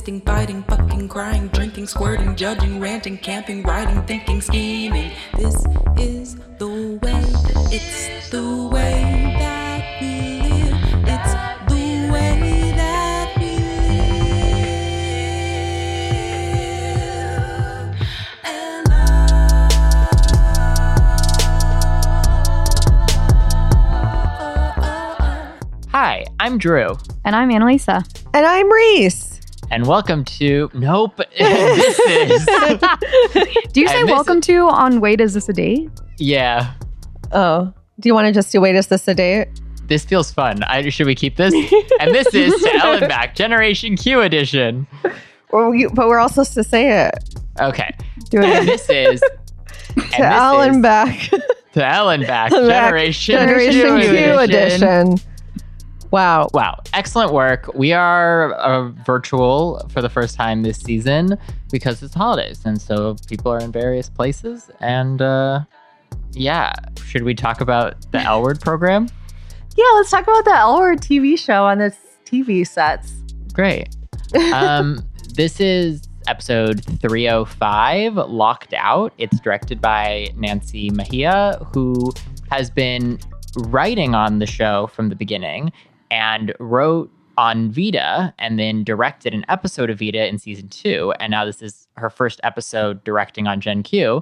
fisting, fighting, fucking, crying, drinking, squirting, judging, ranting, camping, writing, thinking, scheming. This is the way, it's the way that we live. It's the way that we live. And I. Hi, I'm Drew, And I'm Annalisa. And I'm Reese. And welcome to Nope. this is Do you say And this welcome to on Wait, is this a date? yeah. Oh, do you want to just do wait is this a date? This feels fun. I, should we keep this? and this is to L and back Generation Q edition. Or you, but we're all supposed to say it Okay, Do and it. this is and to this Alan is back. to L and back Back. Generation, Generation Q Q edition. edition. Wow. Wow, excellent work. We are uh, virtual for the first time this season because it's holidays, and so people are in various places. And uh, yeah, should we talk about the L Word program? Yeah, let's talk about the L Word TV show on this TV sets. Great. Um, this is episode 305, Locked Out. It's directed by Nancy Mejia, who has been writing on the show from the beginning and wrote on Vida and then directed an episode of Vida in season two. And now this is her first episode directing on Gen Q.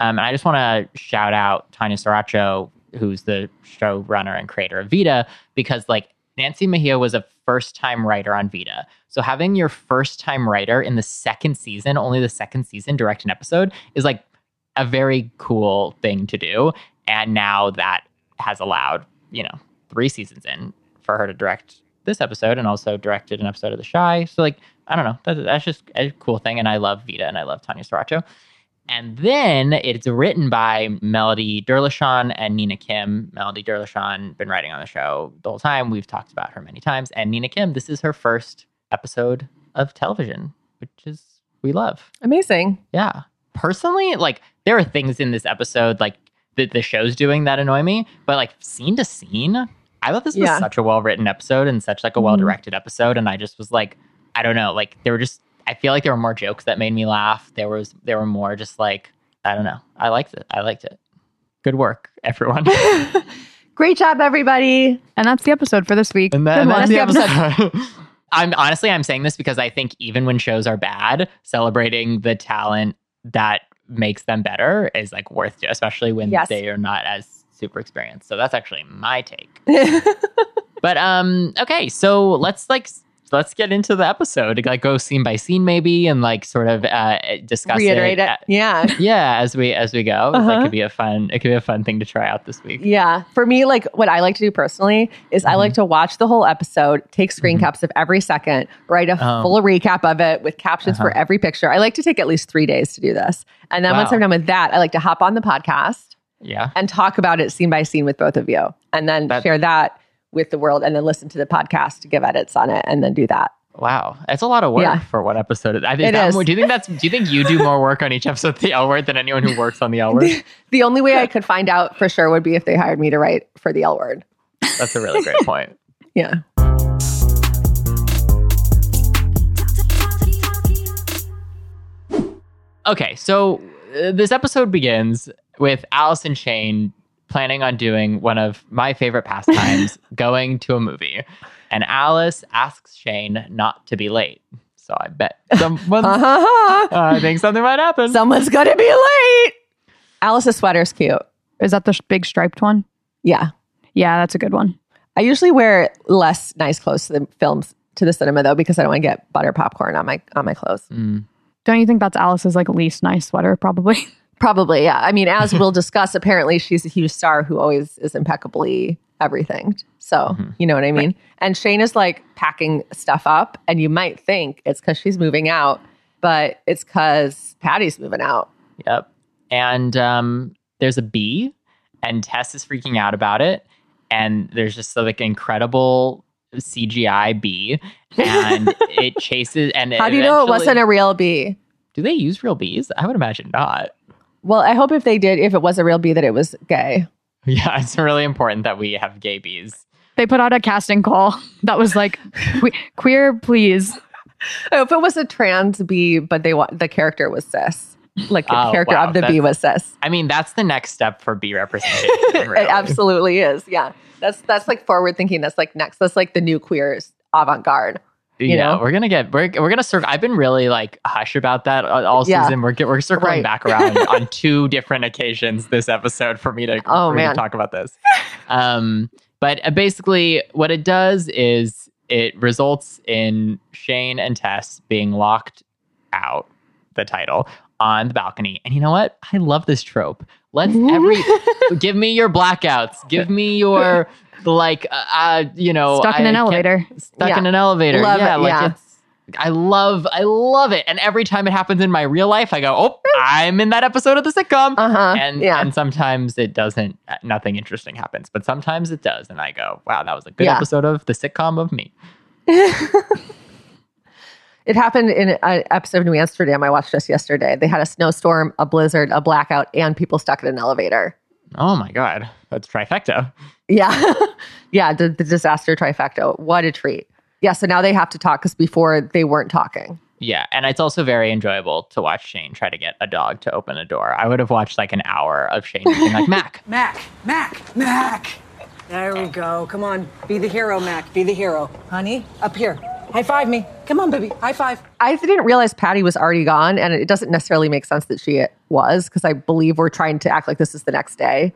Um, and I just want to shout out Tanya Saracho, who's the showrunner and creator of Vida, because like Nancy Mejia was a first time writer on Vida. So having your first time writer in the second season, only the second season, direct an episode is like a very cool thing to do. And now that has allowed, you know, three seasons in for her to direct this episode and also directed an episode of The Chi. So like, I don't know, that's, that's just a cool thing. And I love Vida and I love Tanya Saracho. And then it's written by Melody Derloshon and Nina Kim. Melody Derloshon been writing on the show the whole time. We've talked about her many times. And Nina Kim, this is her first episode of television, which is we love. Amazing. Yeah. Personally, like there are things in this episode like that the show's doing that annoy me, but like scene to scene, I thought this was Yeah. such a well written episode and such like a mm-hmm. well directed episode. And I just was like, I don't know, like there were just I feel like there were more jokes that made me laugh. There was there were more just like I don't know. I liked it. I liked it. Good work, everyone. Great job, everybody. And that's the episode for this week. And then Good that's one. the episode. I'm honestly I'm saying this because I think even when shows are bad, celebrating the talent that makes them better is like worth it, especially when Yes. they are not as super experienced. So that's actually my take. But um okay, so let's like let's get into the episode. Like go scene by scene maybe and like sort of uh discuss Reiterate it. uh, Yeah. yeah, as we as we go. That Uh-huh. could be a fun it could be a fun thing to try out this week. Yeah. For me, like what I like to do personally is I Mhm. like to watch the whole episode, take screen Mhm. caps of every second, write a Oh. full recap of it with captions for Uh-huh. every picture. I like to take at least three days to do this. And then once I'm done with that, I like to hop on the podcast Yeah. and talk about it scene by scene with both of you and then That- share that with the world and then listen to the podcast to give edits on it and then do that. Wow, that's a lot of work Yeah. for one episode. I think It that is. do you think that's do you think you do more work on each episode of the L word than anyone who works on the L word? The only way I could find out for sure would be if they hired me to write for the L word. That's a really great point. Yeah. Okay, so uh, this episode begins with Alice and Shane planning on doing one of my favorite pastimes, going to a movie. And Alice asks Shane not to be late. So I bet someone Uh-huh. I think something might happen. Someone's gonna be late. Alice's sweater's cute. Is that the sh- big striped one? Yeah. Yeah, that's a good one. I usually wear less nice clothes to the films to the cinema though because I don't want to get butter popcorn on my on my clothes. Mm. Don't you think that's Alice's like least nice sweater? Probably. Probably, yeah. I mean, as we'll discuss, apparently she's a huge star who always is impeccably everything. So Mhm. you know what I mean. And Shane is like packing stuff up, and you might think it's because she's moving out, but it's because Patty's moving out. Yep. And um, there's a bee, and Tess is freaking out about it. And there's just like incredible CGI bee, and it chases. And How do you know it wasn't a real bee? Do they use real bees? I would imagine not. Well, I hope if they did, if it was a real bee, that it was gay. Yeah, it's really important that we have gay bees. They put out a casting call that was like, "Que- queer, please. Oh, I hope it was a trans bee, but they wa- the character was cis. Like the Oh, character wow, of the bee was cis. I mean, that's the next step for B representation. really. It absolutely is. Yeah. That's that's like forward thinking. That's like next. That's like the new queers avant garde. You yeah, know? we're gonna get we're, we're gonna circle. I've been really like hush about that all all Yeah. season. We're get, we're circling Right. back around on two different occasions this episode for me to Oh, for me to man. talk about this. Um, but uh, basically, what it does is it results in Shane and Tess being locked out. The title on the balcony, and you know what? I love this trope. Let's every give me your blackouts. Give me your like uh, you know Stuck in I an elevator. stuck Yeah. in an elevator. Love yeah, it, like yeah. I love I love it. And every time it happens in my real life, I go, "Oh, I'm in that episode of the sitcom." Uh huh. and yeah. and sometimes it doesn't uh, nothing interesting happens, but sometimes it does and I go, "Wow, that was a good Yeah. episode of the sitcom of me." It happened in an episode of New Amsterdam I watched just yesterday. They had a snowstorm, a blizzard, a blackout, and people stuck in an elevator. Oh my god. That's trifecta. Yeah. yeah. The, the disaster trifecta. What a treat. Yeah. So now they have to talk because before they weren't talking. Yeah, and it's also very enjoyable to watch Shane try to get a dog to open a door. I would have watched like an hour of Shane being like, "Mac, Mac, Mac, Mac. There we go. Come on. Be the hero, Mac. Be the hero. Honey, up here. High five me. Come on, baby. High five. I didn't realize Patty was already gone, and it doesn't necessarily make sense that she was because I believe we're trying to act like this is the next day.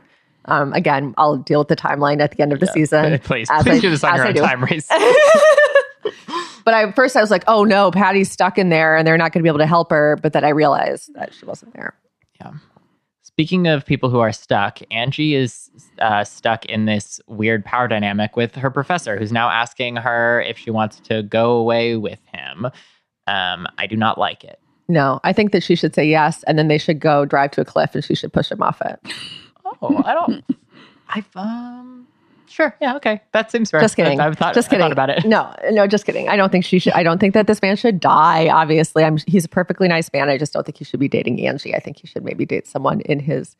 Um, again, I'll deal with the timeline at the end of the season. please, as please I- do this on your own time Reese." But I first I was like, oh no, Patty's stuck in there, and they're not going to be able to help her. But then I realized that she wasn't there. Yeah. Speaking of people who are stuck, Angie is uh, stuck in this weird power dynamic with her professor, who's now asking her if she wants to go away with him. Um, I do not like it. No, I think that she should say yes, and then they should go drive to a cliff, and she should push him off it. Oh, I don't. I've um. Sure. Yeah. Okay. That seems fair. Just kidding. I've, thought, just kidding thought about it. No, no, just kidding. I don't think she should. I don't think that this man should die. Obviously, I'm. He's a perfectly nice man. I just don't think he should be dating Angie. I think he should maybe date someone in his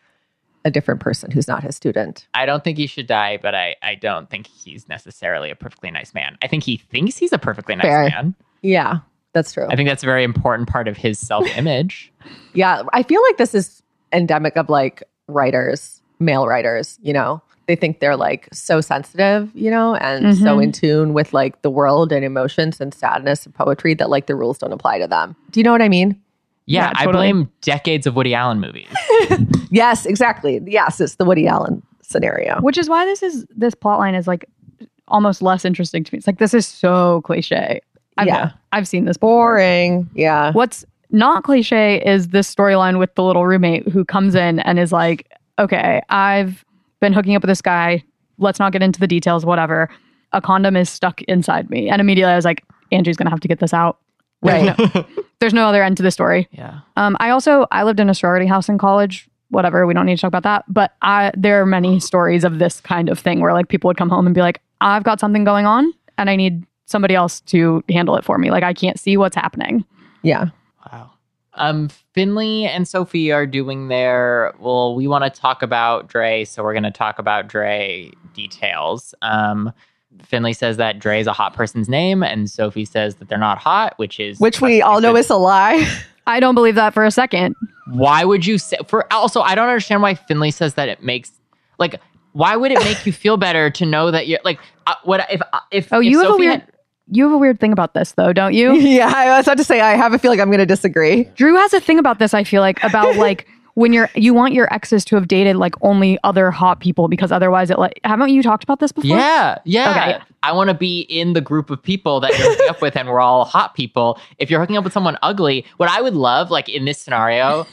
a different person who's not his student. I don't think he should die, but I, I don't think he's necessarily a perfectly nice man. I think he thinks he's a perfectly nice Fair. man. Yeah, that's true. I think that's a very important part of his self image. Yeah, I feel like this is endemic of like writers, male writers, you know. They think they're like so sensitive, you know, and so Mhm. in tune with like the world and emotions and sadness and poetry that like the rules don't apply to them. Do you know what I mean? Yeah, Yeah, I blame decades of Woody Allen movies. Yes, exactly. Yes, it's the Woody Allen scenario. Which is why this is this plot line is like almost less interesting to me. It's like this is so cliche. I've, Yeah. I've seen this before. Boring. Yeah. What's not cliche is this storyline with the little roommate who comes in and is like, okay, I've been hooking up with this guy. Let's not get into the details, whatever. A condom is stuck inside me. And immediately I was like, Andrew's going to have to get this out. There's, Right. no, there's no other end to the story. Yeah. Um, I also I lived in a sorority house in college. Whatever, we don't need to talk about that. But I there are many stories of this kind of thing where like people would come home and be like, I've got something going on and I need somebody else to handle it for me. Like I can't see what's happening. Yeah. Wow. Um, Finley and Sophie are doing their. Well, we want to talk about Dre, so we're going to talk about Dre details. Um, Finley says that Dre is a hot person's name, and Sophie says that they're not hot, which is Which we all know is a lie. I don't believe that for a second. Why would you say? For also, I don't understand why Finley says that it makes like. Why would it make you feel better to know that you're like uh, what if if Oh, if you have a weird had- you have a weird thing about this though, don't you? yeah, I was about to say I have a feeling I'm going to disagree. Drew has a thing about this, I feel like, about like when you're you want your exes to have dated like only other hot people because otherwise it like haven't you talked about this before? Yeah, yeah. Okay. I want to be in the group of people that you're hooking up with, and we're all hot people. If you're hooking up with someone ugly, what I would love, like in this scenario,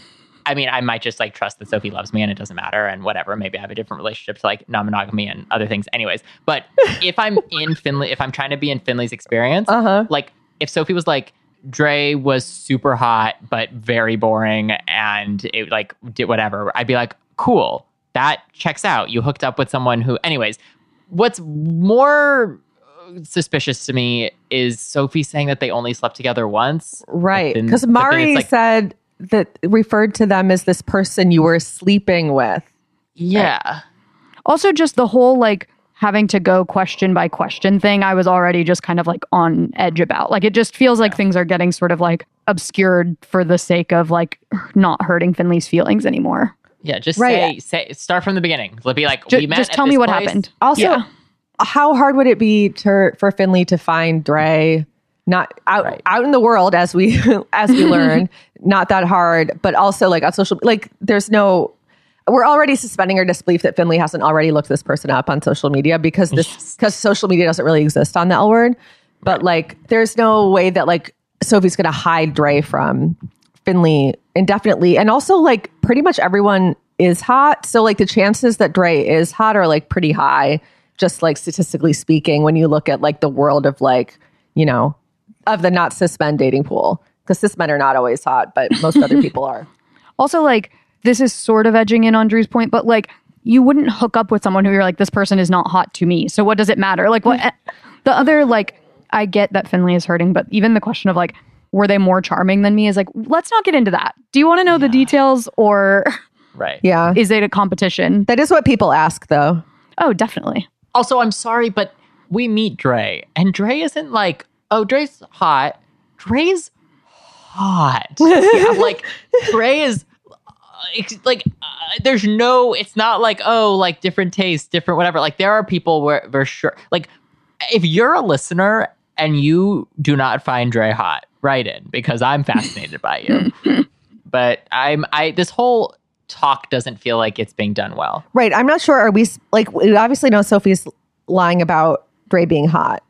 I mean, I might just like trust that Sophie loves me and it doesn't matter, and whatever. Maybe I have a different relationship to like non monogamy and other things, anyways. But if I'm in Finley, if I'm trying to be in Finley's experience, Uh huh. like if Sophie was like, Dre was super hot but very boring and it like did whatever, I'd be like, cool, that checks out. You hooked up with someone who, anyways. What's more uh, suspicious to me is Sophie saying that they only slept together once. Right. Because Mari like- said that referred to them as this person you were sleeping with. Yeah, Also just the whole like having to go question by question thing, I was already just kind of like on edge about. Like it just feels like things are getting sort of like obscured for the sake of like not hurting Finley's feelings anymore. Yeah, just Right. say say start from the beginning. Let be like Ju- we met just tell me what place. happened. Also, Yeah. how hard would it be to for Finley to find Dre? Not out Right. out in the world as we as we learn, not that hard, but also like on social like there's no we're already suspending our disbelief that Finley hasn't already looked this person up on social media because this because social media doesn't really exist on the L word. But like there's no way that like Sophie's gonna hide Dre from Finley indefinitely. And also like pretty much everyone is hot. So like the chances that Dre is hot are like pretty high, just like statistically speaking, when you look at like the world of like, you know, of the not cis men dating pool. Because cis men are not always hot, but most other people are. Also, like, this is sort of edging in on Drew's point, but like, you wouldn't hook up with someone who you're like, this person is not hot to me. So what does it matter? Like, what the other, like, I get that Finley is hurting, but even the question of like, were they more charming than me is like, let's not get into that. Do you want to know the details or Right. Yeah. is it a competition? That is what people ask though. Oh, definitely. Also, I'm sorry, but we meet Dre, and Dre isn't like, oh, Dre's hot. Dre's hot. yeah, like Dre is uh, like uh, there's no. It's not like oh, like different tastes, different whatever. Like there are people where for sure. Like if you're a listener and you do not find Dre hot, write in because I'm fascinated by you. But I'm I this whole talk doesn't feel like it's being done well. Right. I'm not sure. Are we like, we obviously know Sophie's lying about Dre being hot,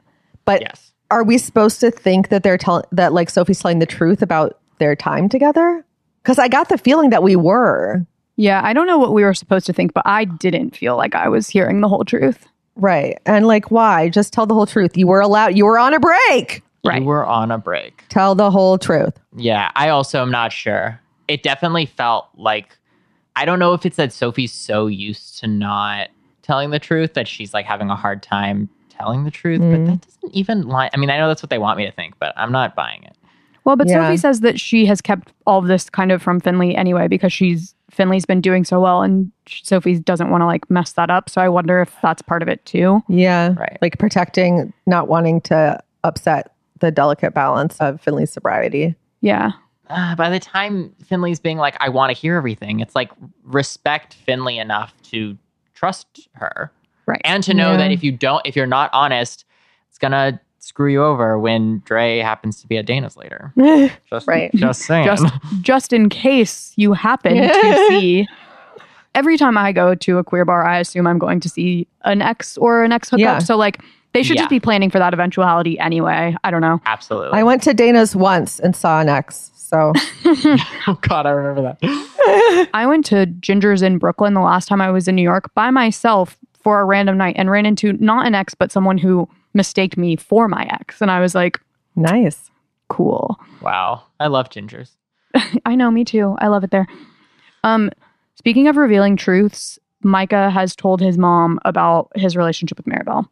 but Yes. Are we supposed to think that they're telling that like Sophie's telling the truth about their time together? Because I got the feeling that we were. Yeah, I don't know what we were supposed to think, but I didn't feel like I was hearing the whole truth. Right. And like, why? Just tell the whole truth. You were allowed, you were on a break. Right. You were on a break. Tell the whole truth. Yeah, I also am not sure. It definitely felt like I don't know if it's that Sophie's so used to not telling the truth that she's like having a hard time telling the truth, but that doesn't even lie. I mean, I know that's what they want me to think, but I'm not buying it. Well, but Yeah. Sophie says that she has kept all of this kind of from Finley anyway because she's Finley's been doing so well and Sophie doesn't want to like mess that up. So I wonder if that's part of it too. Yeah. Right. Like protecting, not wanting to upset the delicate balance of Finley's sobriety. Yeah. Uh, by the time Finley's being like, I want to hear everything, it's like respect Finley enough to trust her. Right. And to know Yeah. that if you don't, if you're not honest, it's gonna screw you over when Dre happens to be at Dana's later. Just, Right. Just saying. just just in case you happen to see every time I go to a queer bar, I assume I'm going to see an ex or an ex hookup. Yeah. So like they should Yeah. just be planning for that eventuality anyway. I don't know. Absolutely. I went to Dana's once and saw an ex. So oh God, I remember that. I went to Ginger's in Brooklyn the last time I was in New York by myself for a random night and ran into not an ex, but someone who mistaked me for my ex. And I was like, nice. cool. Wow, I love gingers. I know, me too. I love it there. Um, speaking of revealing truths, Micah has told his mom about his relationship with Maribel.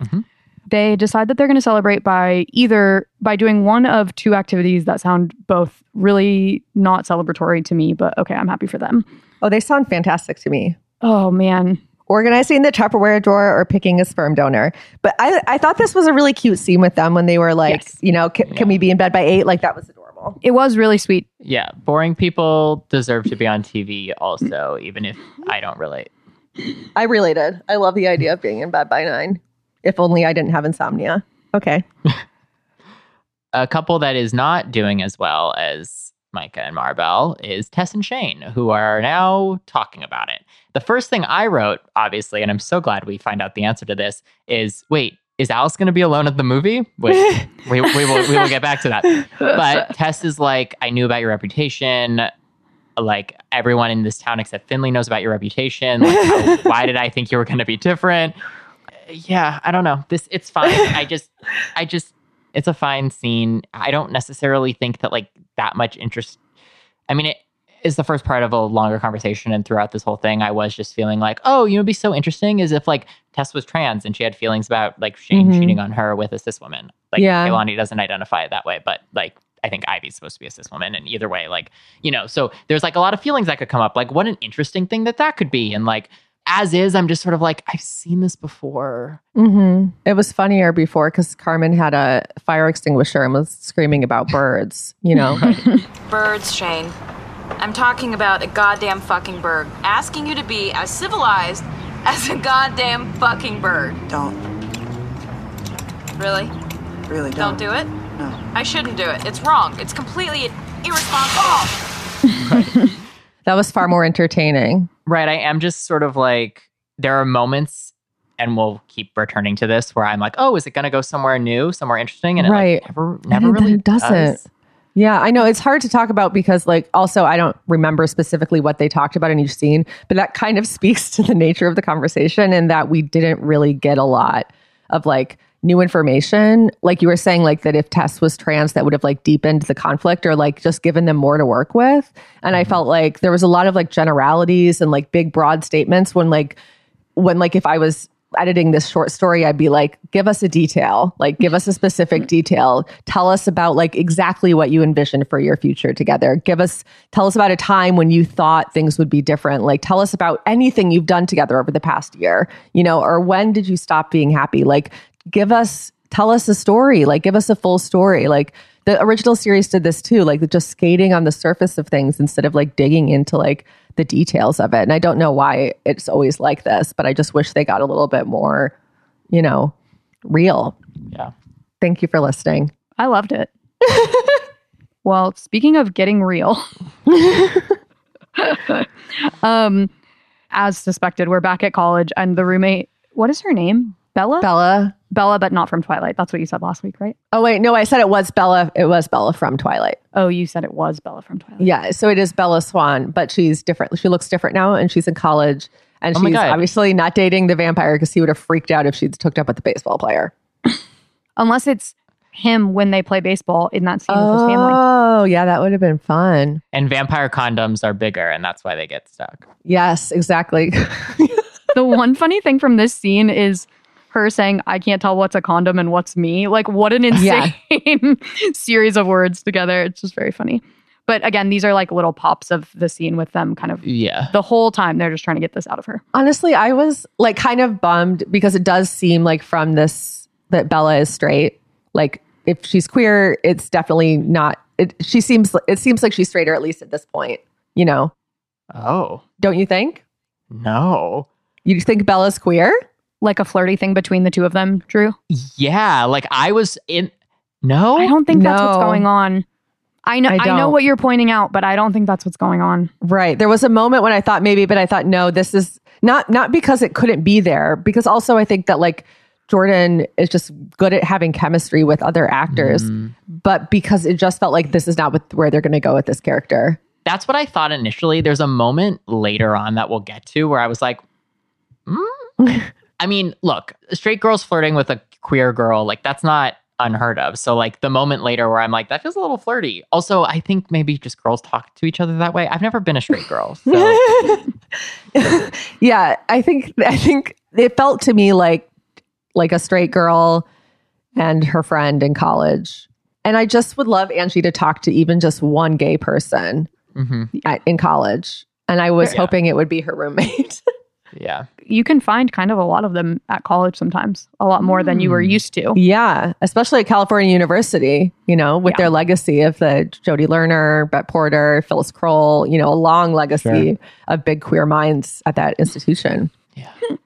Mhm. They decide that they're going to celebrate by either by doing one of two activities that sound both really not celebratory to me, but okay, I'm happy for them. Oh, they sound fantastic to me. Oh man, organizing the Tupperware drawer or picking a sperm donor. But I, I thought this was a really cute scene with them when they were like, Yes. you know, can, can we be in bed by eight? Like that was adorable. it was really sweet. Yeah, boring people deserve to be on TV also, even if I don't relate. I related. I love the idea of being in bed by nine. If only I didn't have insomnia. Okay. A couple that is not doing as well as Micah and Maribel is Tess and Shane, who are now talking about it. The first thing I wrote, obviously, and I'm so glad we find out the answer to this, is wait, is Alice going to be alone at the movie? Wait, we, we, will, we will get back to that. But Tess is like, I knew about your reputation. Like everyone in this town except Finley knows about your reputation. Like, how, why did I think you were going to be different? Yeah, I don't know. This it's fine. I just, I just, it's a fine scene. I don't necessarily think that like that much interest. I mean, it is the first part of a longer conversation, and throughout this whole thing, I was just feeling like, oh, you know, it'd be so interesting is if like Tess was trans and she had feelings about like Shane Mhm. cheating on her with a cis woman. Like, Yeah. Doesn't identify it that way, but like. I think Ivy's supposed to be a cis woman, and either way, like you know, so there's like a lot of feelings that could come up. Like, what an interesting thing that that could be, and like as is, I'm just sort of like, I've seen this before. hmm It was funnier before because Carmen had a fire extinguisher and was screaming about birds. You know, Birds, Shane. I'm talking about a goddamn fucking bird. Asking you to be as civilized as a goddamn fucking bird. Don't. Really? Really Don't don't. do it? No. I shouldn't do it. It's wrong. It's completely irresponsible. That was far more entertaining. Right. I am just sort of like, there are moments, and we'll keep returning to this where I'm like, oh, is it going to go somewhere new, somewhere interesting? And it Right. like, never, never then really doesn't. does. Yeah, I know it's hard to talk about because, like, also I don't remember specifically what they talked about in each scene, but that kind of speaks to the nature of the conversation and that we didn't really get a lot of like new information. Like you were saying, like that if Tess was trans, that would have like deepened the conflict or like just given them more to work with. And I mm-hmm. felt like there was a lot of like generalities and like big broad statements when like when like if I was editing this short story, I'd be like, give us a detail, like give us a specific mm-hmm. detail. Tell us about like exactly what you envisioned for your future together. Give us, tell us about a time when you thought things would be different. Like tell us about anything you've done together over the past year, you know, or when did you stop being happy? Like give us, tell us a story, like give us a full story. Like the original series did this too, like just skating on the surface of things instead of like digging into like the details of it. And I don't know why it's always like this, but I just wish they got a little bit more, you know, real. Yeah. Thank you for listening. I loved it. well, speaking of getting real, um, as suspected, we're back at college, and the roommate, what is her name? Bella? Bella. Bella, but not from Twilight. That's what you said last week, right? Oh wait, no, I said it was Bella. It was Bella from Twilight. Oh, you said it was Bella from Twilight. Yeah, so it is Bella Swan, but she's different. She looks different now, and she's in college, and Oh my she's God. obviously not dating the vampire because he would have freaked out if she'd hooked up with the baseball player. Unless it's him when they play baseball in that scene with his family. Oh, yeah, that would have been fun. And vampire condoms are bigger, and that's why they get stuck. Yes, exactly. the one funny thing from this scene is her saying, I can't tell what's a condom and what's me. Like, what an Yeah. insane series of words together. It's just very funny. But again, these are like little pops of the scene with them kind of Yeah. the whole time. They're just trying to get this out of her. Honestly, I was like kind of bummed because it does seem like from this that Bella is straight. Like if she's queer, it's definitely not. It, she seems. It seems like she's straight, or at least at this point. You know, Oh, don't you think? no. You think Bella's queer? Like a flirty thing between the two of them, Drew. Yeah. Like I was in. No. I don't think that's what's going on. I know I I, know what you're pointing out, but I don't think that's what's going on. Right. There was a moment when I thought maybe, but I thought no. This is not not because it couldn't be there. Because also I think that like Jordan is just good at having chemistry with other actors, but because it just felt like this is not what, where they're going to go with this character. That's what I thought initially. There's a moment later on that we'll get to where I was like, mm? I mean, look, straight girls flirting with a queer girl, like that's not unheard of. So like the moment later where I'm like, that feels a little flirty. Also, I think maybe just girls talk to each other that way. I've never been a straight girl. So yeah, I think I think it felt to me like like a straight girl and her friend in college. And I just would love Angie to talk to even just one gay person mhm. at, in college. And I was Yeah. hoping it would be her roommate. yeah. You can find kind of a lot of them at college sometimes, a lot more than you were hmm. used to. yeah, especially at California University, you know, with Yeah. their legacy of the Jodi Lerner, Bette Porter, Phyllis Kroll, you know, a long legacy of big queer minds at that institution. Yeah.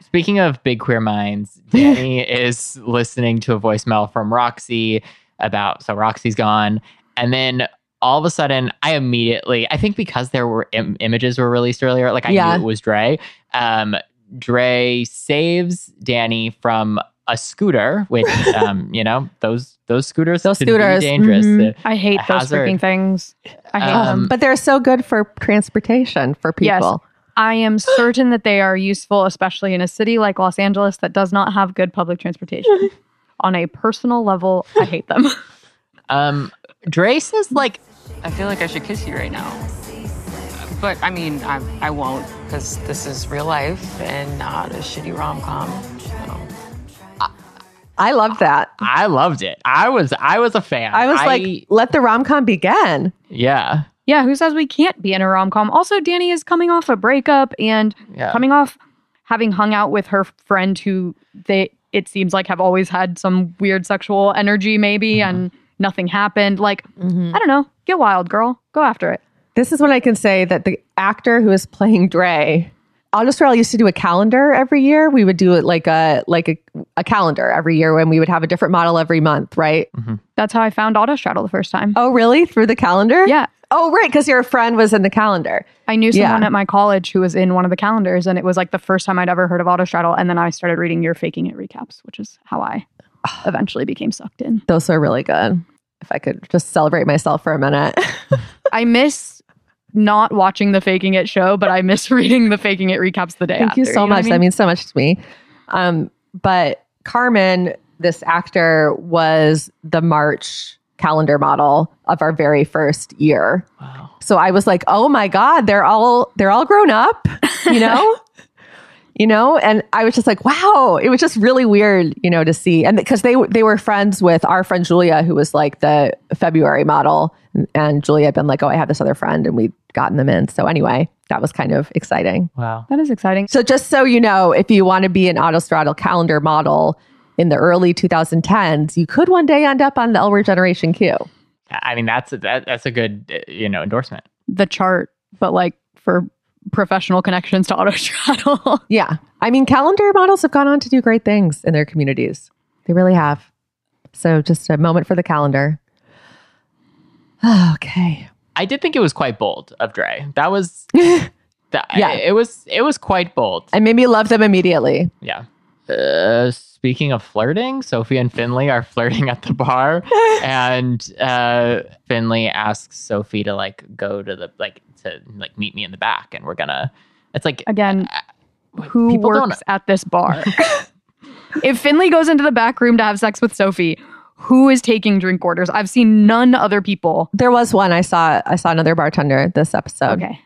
Speaking of big queer minds, Dani is listening to a voicemail from Roxy about so Roxy's gone, and then all of a sudden, I immediately, I think because there were Im- images were released earlier, like I Yeah. knew it was Dre. Um, Dre saves Dani from a scooter, which um, you know those those scooters Those scooters, be dangerous. mhm. The- I hate those freaking things. I hate Um, them. But they're so good for transportation for people. Yes. people. I am certain that they are useful, especially in a city like Los Angeles that does not have good public transportation. On a personal level, I hate them. um, Dre says like I feel like I should kiss you right now. But I mean, I, I won't because this is real life and not a shitty rom com. I love that. I loved it. I was I was a fan. I was like, let the rom com begin. yeah. Yeah, who says we can't be in a rom com? Also, Dani is coming off a breakup and Yeah. coming off having hung out with her friend who they it seems like have always had some weird sexual energy, maybe, Mm-hmm. and nothing happened. Like, I don't know. Get wild, girl. Go after it. This is when I can say that the actor who is playing Dre, Autostraddle used to do a calendar every year. We would do it like a like a, a calendar every year when we would have a different model every month, right? Mm-hmm. That's how I found Autostraddle the first time. Oh, really? Through the calendar? Yeah. Oh, right, because your friend was in the calendar. I knew Yeah. someone at my college who was in one of the calendars, and it was like the first time I'd ever heard of Autostraddle. And then I started reading your faking it recaps, which is how I eventually became sucked in. Those are really good. If I could just celebrate myself for a minute. I miss not watching the faking it show, but I miss reading the faking it recaps the day Thank after. you so know what I much. mean? That means so much to me. Um, but Carmen, this actor, was the March calendar model of our very first year. Wow. So I was like, "Oh my god, they're all they're all grown up," you know. you know, and I was just like, "Wow!" It was just really weird, you know, to see, and because they they were friends with our friend Julia, who was like the February model, and Julia had been like, "Oh, I have this other friend," and we'd gotten them in. So anyway, that was kind of exciting. Wow. that is exciting. So just so you know, if you want to be an Autostraddle calendar model in the early 2010s, you could one day end up on the L Word Generation Q. I mean, that's a, that, that's a good uh, you know endorsement. The chart, but like for professional connections to Autostraddle. Yeah. I mean, calendar models have gone on to do great things in their communities. They really have. So just a moment for the calendar. Okay. I did think it was quite bold of Dre. That was that, Yeah. it was it was quite bold. And made me love them immediately. Yeah. Uh, speaking of flirting, Sophie and Finley are flirting at the bar, and uh, Finley asks Sophie to like go to the like to like meet me in the back, and we're gonna. It's like Again, who people don't- works at this bar? if Finley goes into the back room to have sex with Sophie, who is taking drink orders? I've seen none other people. There was one I saw I saw another bartender this episode. Okay.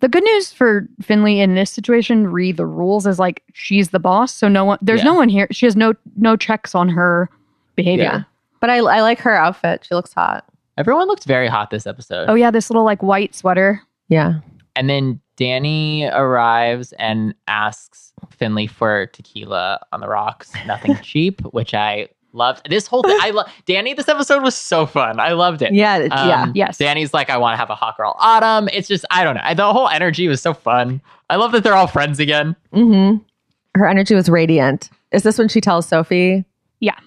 The good news for Finley in this situation, re the rules, is like she's the boss, so no one there's Yeah. no one here. She has no no checks on her behavior. Yeah. But I, I like her outfit. She looks hot. everyone looked very hot this episode. Oh yeah, this little like white sweater. Yeah. And then Dani arrives and asks Finley for tequila on the rocks, nothing cheap, which I loved. This whole thing, I love Dani. This episode was so fun. I loved it. Yeah. Um, yeah. Yes. Danny's like, I want to have a hot girl autumn. It's just, I don't know. I- The whole energy was so fun. I love that they're all friends again. hmm Her energy was radiant. Is this when she tells Sophie? Yeah.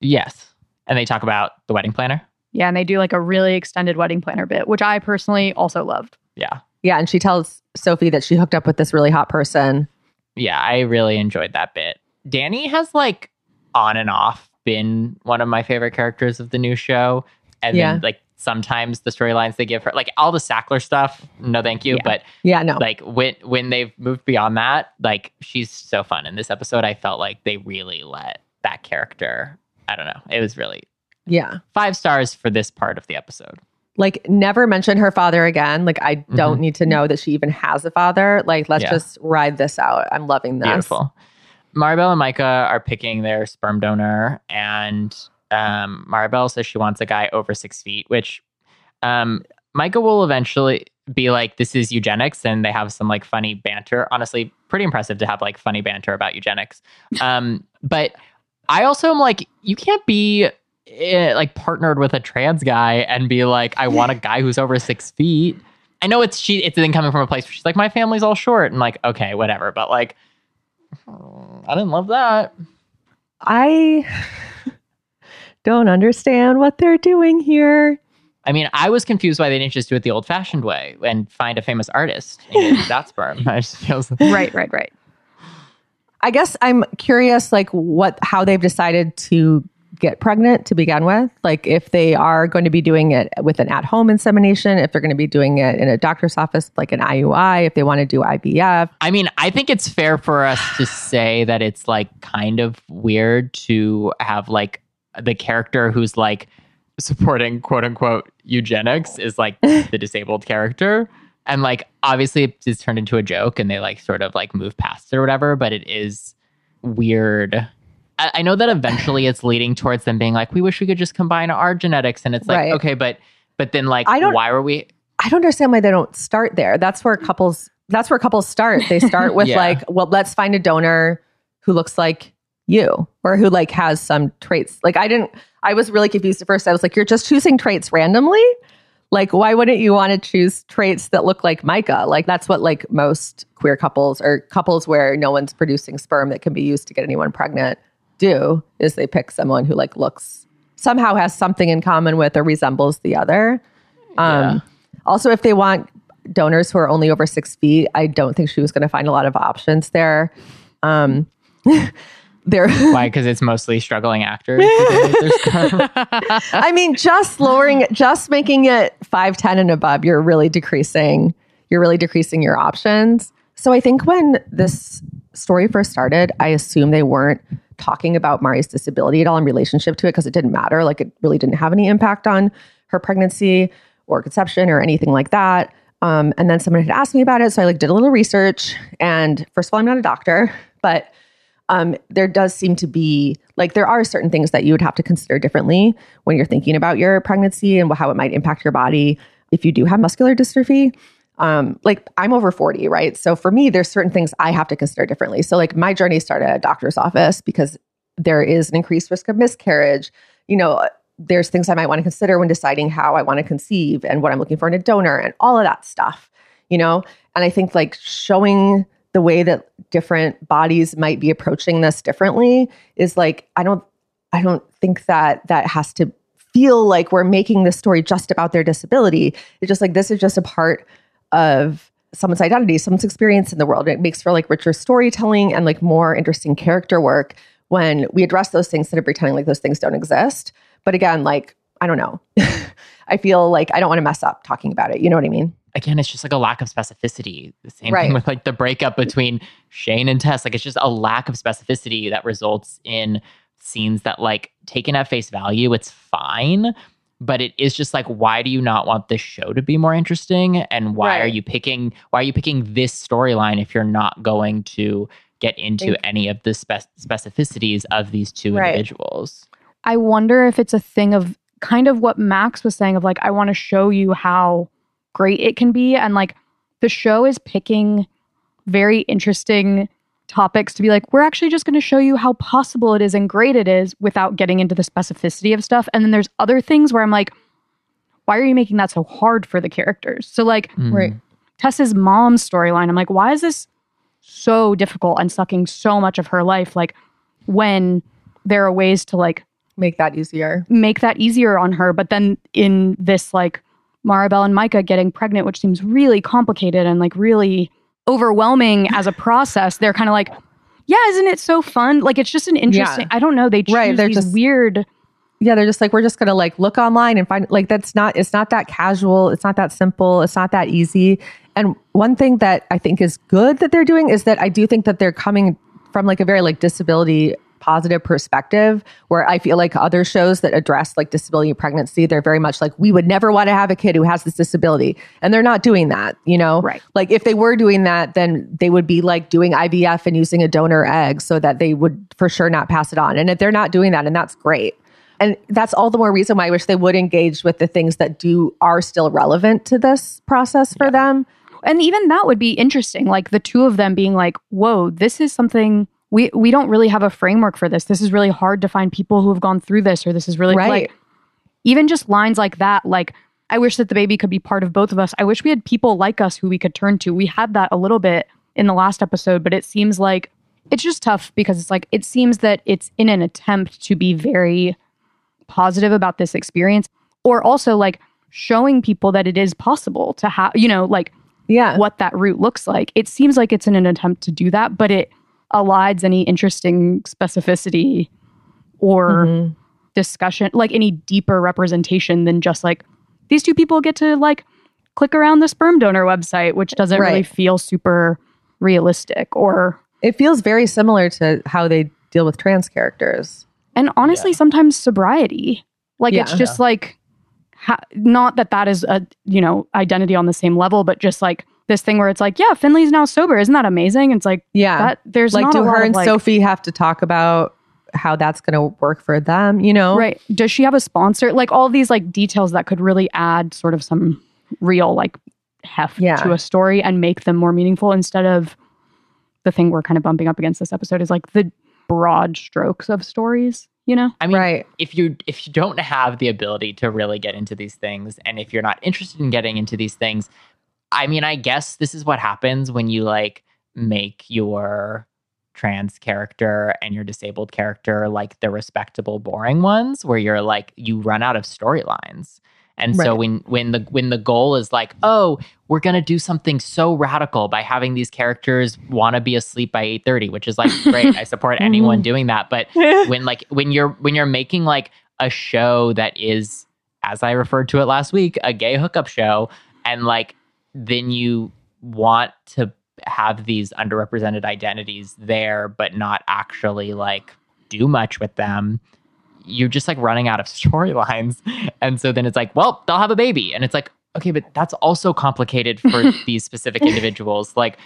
Yes. And they talk about the wedding planner. Yeah, and they do like a really extended wedding planner bit, which I personally also loved. Yeah. Yeah. And she tells Sophie that she hooked up with this really hot person. Yeah. I really enjoyed that bit. Dani has like on and off been one of my favorite characters of the new show. And Yeah. then like sometimes the storylines they give her, like all the Sackler stuff, no thank you. Yeah. But Yeah. No. like when when they've moved beyond that, like she's so fun. In this episode, I felt like they really let that character. I don't know. It was really yeah. five stars for this part of the episode. Like never mention her father again. Like I don't need to know that she even has a father. Like let's Mm-hmm. Yeah. just ride this out. I'm loving this. Beautiful. Maribel and Micah are picking their sperm donor, and um, Maribel says she wants a guy over six feet, which um, Micah will eventually be like, "This is eugenics," and they have some like funny banter. Honestly, pretty impressive to have like funny banter about eugenics. Um, but I also am like, you can't be eh, like partnered with a trans guy and be like, I want a guy who's over six feet. I know it's she. It's then coming from a place where she's like, my family's all short, and like, okay, whatever. But like, I didn't love that. I don't understand what they're doing here. I mean, I was confused why they didn't just do it the old-fashioned way and find a famous artist That's sperm. I just feels Right, right, right. I guess I'm curious, like what how they've decided to get pregnant to begin with. Like if they are going to be doing it with an at-home insemination, if they're going to be doing it in a doctor's office, like an IUI, if they want to do IVF. I mean, I think it's fair for us to say that it's like kind of weird to have like the character who's like supporting quote unquote eugenics is like the disabled character. And like obviously it is turned into a joke and they like sort of like move past it or whatever, but it is weird. I, I know that eventually it's leading towards them being like, we wish we could just combine our genetics. And it's like, Right. okay, but but then like I don't- why were we I don't understand why they don't start there. That's where couples that's where couples start. They start with Yeah. like, well, let's find a donor who looks like you or who like has some traits. Like I didn't I was really confused at first. I was like, you're just choosing traits randomly? Like why wouldn't you want to choose traits that look like Micah? Like that's what like most queer couples or couples where no one's producing sperm that can be used to get anyone pregnant do is they pick someone who like looks somehow has something in common with or resembles the other. Um, Also, if they want donors who are only over six feet, I don't think she was going to find a lot of options there. Um, there, Why? Because it's mostly struggling actors. I mean, just lowering, just making it five ten and above, you're really decreasing. You're really decreasing your options. So I think when this story first started, I assume they weren't talking about Mari's disability at all in relationship to it because it didn't matter. Like it really didn't have any impact on her pregnancy or conception or anything like that. Um, and then someone had asked me about it, so I like did a little research. And first of all, I'm not a doctor, but um, there does seem to be like there are certain things that you would have to consider differently when you're thinking about your pregnancy and how it might impact your body if you do have muscular dystrophy. Um, like I'm over 40, right? So for me, there's certain things I have to consider differently. So like my journey started at a doctor's office because there is an increased risk of miscarriage. You know, there's things I might want to consider when deciding how I want to conceive and what I'm looking for in a donor and all of that stuff, you know? And I think like showing the way that different bodies might be approaching this differently is like I don't I don't think that that has to feel like we're making this story just about their disability. It's just like this is just a part of someone's identity, someone's experience in the world. It makes for like richer storytelling and like more interesting character work when we address those things instead of pretending like those things don't exist. But again, like I don't know. I feel like I don't want to mess up talking about it. You know what I mean? Again, it's just like a lack of specificity. The same Right. thing with like the breakup between Shane and Tess. Like it's just a lack of specificity that results in scenes that like taken at face value, it's fine. But it is just like, why do you not want this show to be more interesting? And why are you picking why are you picking this storyline if you're not going to get into any of the spec- specificities of these two Right. individuals? I wonder if it's a thing of kind of what Max was saying of like, I want to show you how great it can be. And like the show is picking very interesting topics to be like, we're actually just going to show you how possible it is and great it is without getting into the specificity of stuff. And then there's other things where I'm like, why are you making that so hard for the characters? So like Mm. Right. Tessa's mom's storyline, I'm like, why is this so difficult and sucking so much of her life? Like when there are ways to like Make that easier. make that easier on her. But then in this like Maribel and Micah getting pregnant, which seems really complicated and like really overwhelming as a process, they're kind of like, yeah, isn't it so fun? Like it's just an interesting. I don't know. They choose Right, they're these just- weird. yeah they're just like we're just gonna like look online and find like that's not it's not that casual it's not that simple it's not that easy and one thing that i think is good that they're doing is that i do think that they're coming from like a very like disability positive perspective where i feel like other shows that address like disability and pregnancy they're very much like we would never want to have a kid who has this disability and they're not doing that you know Right. like if they were doing that then they would be like doing ivf and using a donor egg so that they would for sure not pass it on and if they're not doing that and that's great and that's all the more reason why I wish they would engage with the things that do are still relevant to this process for them. And even that would be interesting. Like the two of them being like, whoa, this is something we we don't really have a framework for this. This is really hard to find people who have gone through this, or this is really Right. like even just lines like that, like I wish that the baby could be part of both of us. I wish we had people like us who we could turn to. We had that a little bit in the last episode, but it seems like it's just tough because it's like it seems that it's in an attempt to be very positive about this experience or also like showing people that it is possible to have, you know, like Yeah. what that route looks like. It seems like it's in an attempt to do that, but it elides any interesting specificity or Mm-hmm. discussion, like any deeper representation than just like these two people get to like click around the sperm donor website, which doesn't really feel super realistic or It feels very similar to how they deal with trans characters. and honestly sometimes sobriety like it's Yeah. just like ha- not that that is a you know identity on the same level but just like this thing where it's like yeah finley's now sober isn't that amazing it's like Yeah. that there's like not do a lot her of, and like- Sophie have to talk about how that's going to work for them, you know? right does she have a sponsor like all these like details that could really add sort of some real like heft Yeah. to a story and make them more meaningful instead of the thing we're kind of bumping up against this episode is like the broad strokes of stories, you know? I mean, right. if you if you don't have the ability to really get into these things and if you're not interested in getting into these things i mean i guess this is what happens when you like make your trans character and your disabled character like the respectable boring ones where you're like you run out of storylines. And so when when the when the goal is like oh we're going to do something so radical by having these characters want to be asleep by 8:30 which is like great. I support anyone mm-hmm. doing that. But when like when you're when you're making like a show that is as i referred to it last week a gay hookup show and like then you want to have these underrepresented identities there but not actually like do much with them. You're just like running out of storylines. And so then it's like well they'll have a baby. And it's like okay but that's also complicated for these specific individuals. Like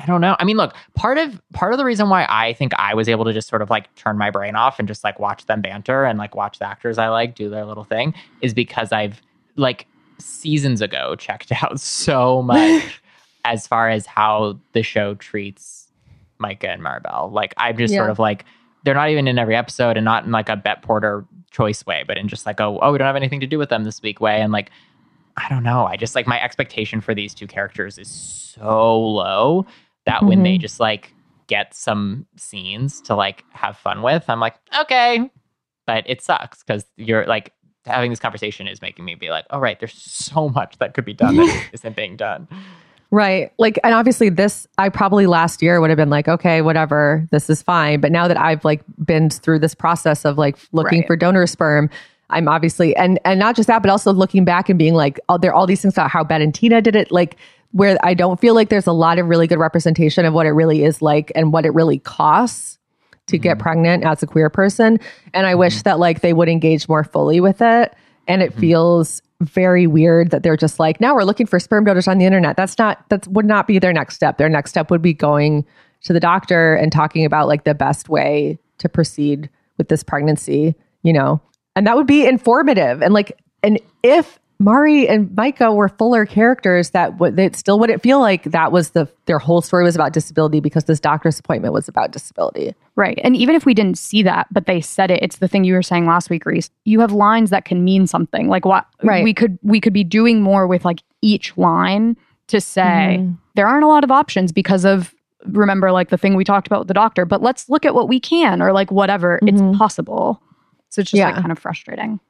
I don't know. I mean, look, part of part of the reason why I think I was able to just sort of like turn my brain off and just like watch them banter and like watch the actors I like do their little thing is because I've like seasons ago checked out so much as far as how the show treats Micah and Maribel. Like I'm just sort of like they're not even in every episode and not in like a Bette Porter choice way, but in just like a oh we don't have anything to do with them this week way and like I don't know. I just like my expectation for these two characters is so low that when they mm-hmm. just like get some scenes to like have fun with, I'm like, okay. But it sucks because you're like having this conversation is making me be like, all right, there's so much that could be done that isn't being done. Right. Like, and obviously, this, I probably last year would have been like, okay, whatever, this is fine. But now that I've like been through this process of like looking Right. for donor sperm, I'm obviously, and and not just that, but also looking back and being like, oh, there are all these things about how Bette and Tina did it, like where I don't feel like there's a lot of really good representation of what it really is like and what it really costs to get mm-hmm. pregnant as a queer person. And I mm-hmm. wish that like they would engage more fully with it. And it mm-hmm. feels very weird that they're just like, now we're looking for sperm donors on the internet. That's not, that would not be their next step. Their next step would be going to the doctor and talking about like the best way to proceed with this pregnancy, you know? And that would be informative. And like, and if Mari and Micah were fuller characters, that would, it still wouldn't feel like that was the, their whole story was about disability because this doctor's appointment was about disability. Right. And even if we didn't see that, but they said it, it's the thing you were saying last week, Reese. You have lines that can mean something. Like what Right. we could we could be doing more with like each line to say mm-hmm. there aren't a lot of options because of remember like the thing we talked about with the doctor, but let's look at what we can or like whatever. It's mm-hmm. possible. So it's just like kind of frustrating.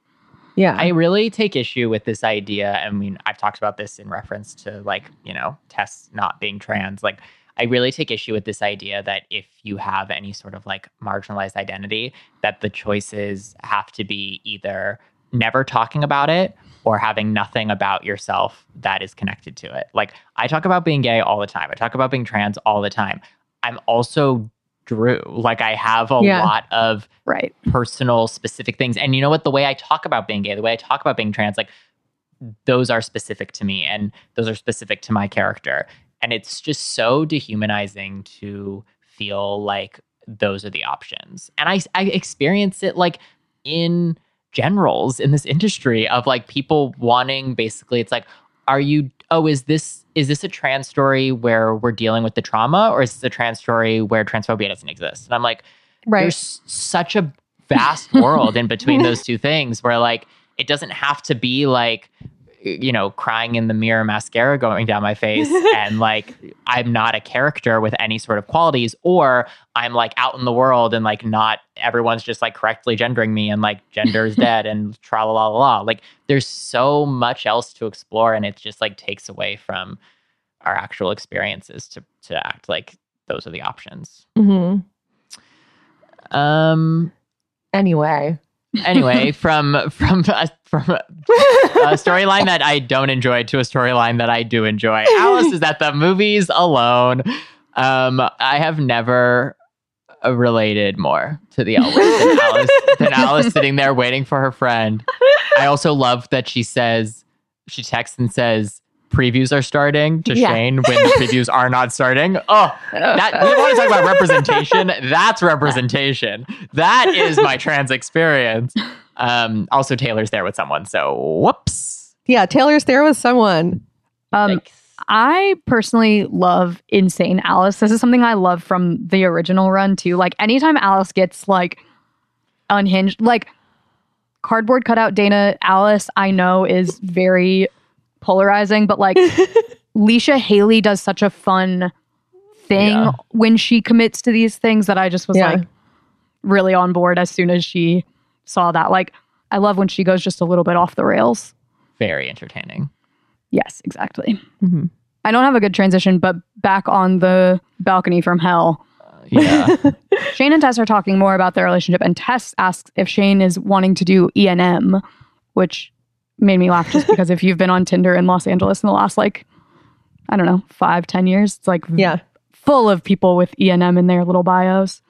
Yeah. I really take issue with this idea. I mean, I've talked about this in reference to like, you know, Tess not being trans. Like, I really take issue with this idea that if you have any sort of like marginalized identity, that the choices have to be either never talking about it or having nothing about yourself that is connected to it. Like, I talk about being gay all the time, I talk about being trans all the time. I'm also Drew. Like, I have a Yeah. lot of Right. personal specific things and you know what the way i talk about being gay the way i talk about being trans like those are specific to me and those are specific to my character and it's just so dehumanizing to feel like those are the options and i i experience it like in generals in this industry of like people wanting basically it's like are you oh is this is this a trans story where we're dealing with the trauma or is this a trans story where transphobia doesn't exist and i'm like right. there's such a vast world in between those two things where like it doesn't have to be like you know crying in the mirror mascara going down my face and like i'm not a character with any sort of qualities or i'm like out in the world and like not everyone's just like correctly gendering me and like gender is dead and tra la la la like there's so much else to explore and it just like takes away from our actual experiences to to act like those are the options Mhm. um Anyway. Anyway, from from a, from a, a storyline that I don't enjoy to a storyline that I do enjoy. Alice is at the movies alone. Um, I have never uh, related more to the L word than Alice than Alice sitting there waiting for her friend. I also love that she says she texts and says previews are starting to Yeah. Shane when the previews are not starting. Oh, that we want to talk about representation. That's representation. That is my trans experience. Um, also, Taylor's there with someone, so whoops. Yeah, Taylor's there with someone. Um, I personally love Insane Alice. This is something I love from the original run too. Like anytime Alice gets like unhinged, like cardboard cutout Dana Alice, I know is very polarizing, but like Leisha Hailey does such a fun thing Yeah. when she commits to these things that I just was Yeah. like really on board as soon as she saw that. Like I love when she goes just a little bit off the rails. very entertaining. Yes, exactly. Mm-hmm. I don't have a good transition, but back on the balcony from hell, uh, Yeah. Shane and Tess are talking more about their relationship, and Tess asks if Shane is wanting to do E and M, which made me laugh just because if you've been on Tinder in Los Angeles in the last like I don't know five ten years, it's like Yeah. full of people with E and M in their little bios.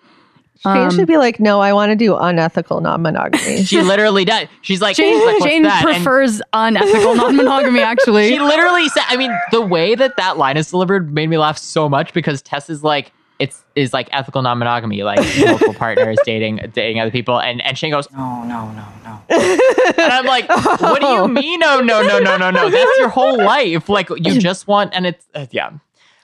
Shane Um, should be like, no, I want to do unethical non-monogamy. she literally does. She's like, Jane, she's like, "What's Shane that?" And prefers unethical non-monogamy. Actually, she literally said, I mean, the way that that line is delivered made me laugh so much because Tess is like, it's is like ethical non-monogamy, like multiple partners dating dating other people, and and Shane goes, No, no, no, no. and I'm like, what do you mean? No, no, no, no, no, no. That's your whole life. Like you just want, and it's uh, yeah.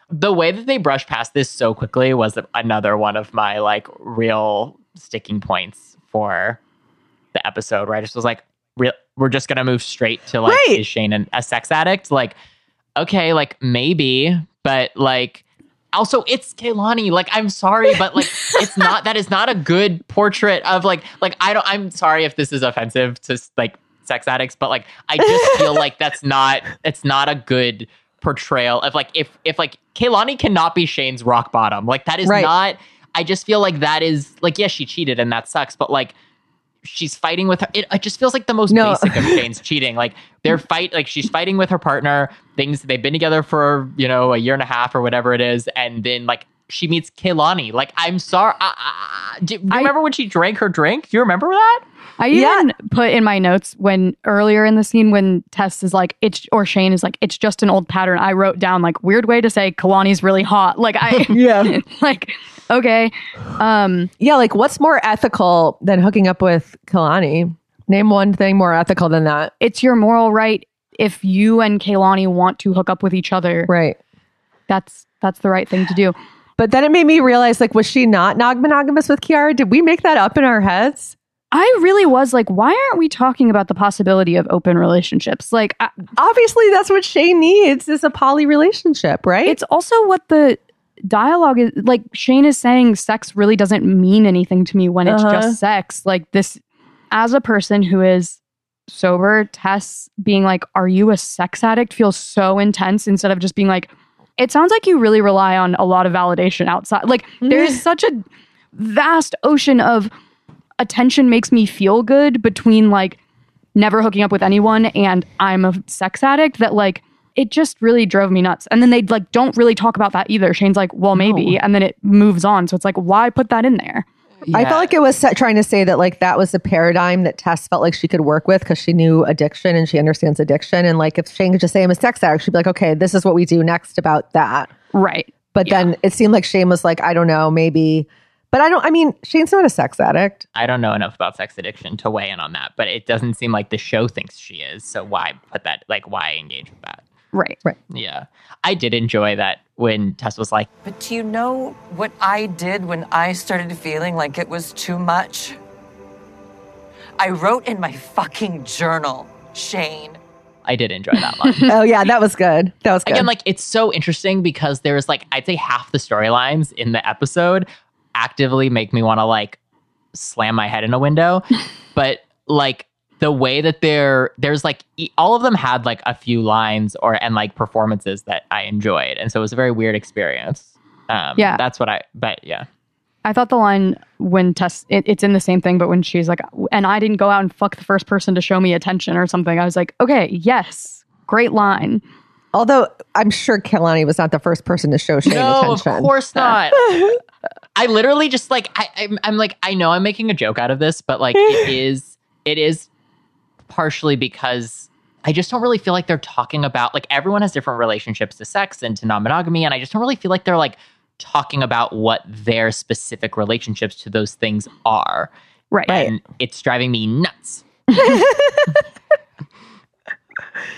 The way that they brush past this so quickly was another one of my like real sticking points for the episode. Where I just was like, real, we're just gonna move straight to like, Right. is Shane an, a sex addict? Like, okay, like maybe, but like. Also, it's Kaylani. Like, I'm sorry, but like, it's not. That is not a good portrait of like, like I don't. I'm sorry if this is offensive to like sex addicts, but like, I just feel like that's not. It's not a good portrayal of like if if like Kaylani cannot be Shane's rock bottom. Like that is Right. not. I just feel like that is like yes, she cheated and that sucks, but like she's fighting with her. It, it just feels like the most No. basic of Shane's cheating. Like they're fight, like she's fighting with her partner. Things they've been together for you know a year and a half or whatever it is, and then like she meets Kaylani. Like I'm sorry. Uh, uh, do, do you I- remember when she drank her drink? Do you remember that? I Yeah. even put in my notes when earlier in the scene when Tess is like it's or Shane is like it's just an old pattern. I wrote down like weird way to say Kalani's really hot. Like I yeah. like okay. Um Yeah, like what's more ethical than hooking up with Kalani? Name one thing more ethical than that. it's your moral right if you and Kaylani want to hook up with each other. Right. That's that's the right thing to do. But then it made me realize like, was she not monogamous with Quiara? Did we make that up in our heads? I really was like, why aren't we talking about the possibility of open relationships? Like, I, Obviously, that's what Shane needs is a poly relationship, right? it's also what the dialogue is like. Shane is saying sex really doesn't mean anything to me when it's Uh-huh. just sex. Like, this, as a person who is sober, Tess being like, Are you a sex addict? feels so intense instead of just being like, It sounds like you really rely on a lot of validation outside. Like, there is such a vast ocean of attention makes me feel good between like never hooking up with anyone and I'm a sex addict that like it just really drove me nuts. And then they like don't really talk about that either. Shane's like, well, maybe, and then it moves on. So it's like, why put that in there? I felt like it was set, trying to say that like that was a paradigm that Tess felt like she could work with because she knew addiction and she understands addiction. And like if Shane could just say I'm a sex addict, she'd be like, okay, this is what we do next about that. Right. But then it seemed like Shane was like, I don't know, maybe. But I don't. I mean, Shane's not a sex addict. I don't know enough about sex addiction to weigh in on that, but it doesn't seem like the show thinks she is. So why put that? Like, why engage with that? Right. Right. Yeah, I did enjoy that when Tess was like, But do you know what I did when I started feeling like it was too much? I wrote in my fucking journal, Shane. I did enjoy that line. Oh yeah, that was good. That was good. Again, like it's so interesting because there's like I'd say half the storylines in the episode actively make me want to like slam my head in a window, but like the way that they're there's like e- all of them had like a few lines or and like performances that I enjoyed, and so it was a very weird experience. Um, Yeah. that's what I. But yeah, I thought the line when Tess, it, it's in the same thing, but when she's like, and I didn't go out and fuck the first person to show me attention or something, I was like, okay, yes, great line. Although I'm sure Kelani was not the first person to show Shane no, attention. of course not. I literally just like I, I'm, I'm like I know I'm making a joke out of this, but like it is it is partially because I just don't really feel like they're talking about like everyone has different relationships to sex and to non-monogamy, and I just don't really feel like they're like talking about what their specific relationships to those things are. Right. And it's driving me nuts.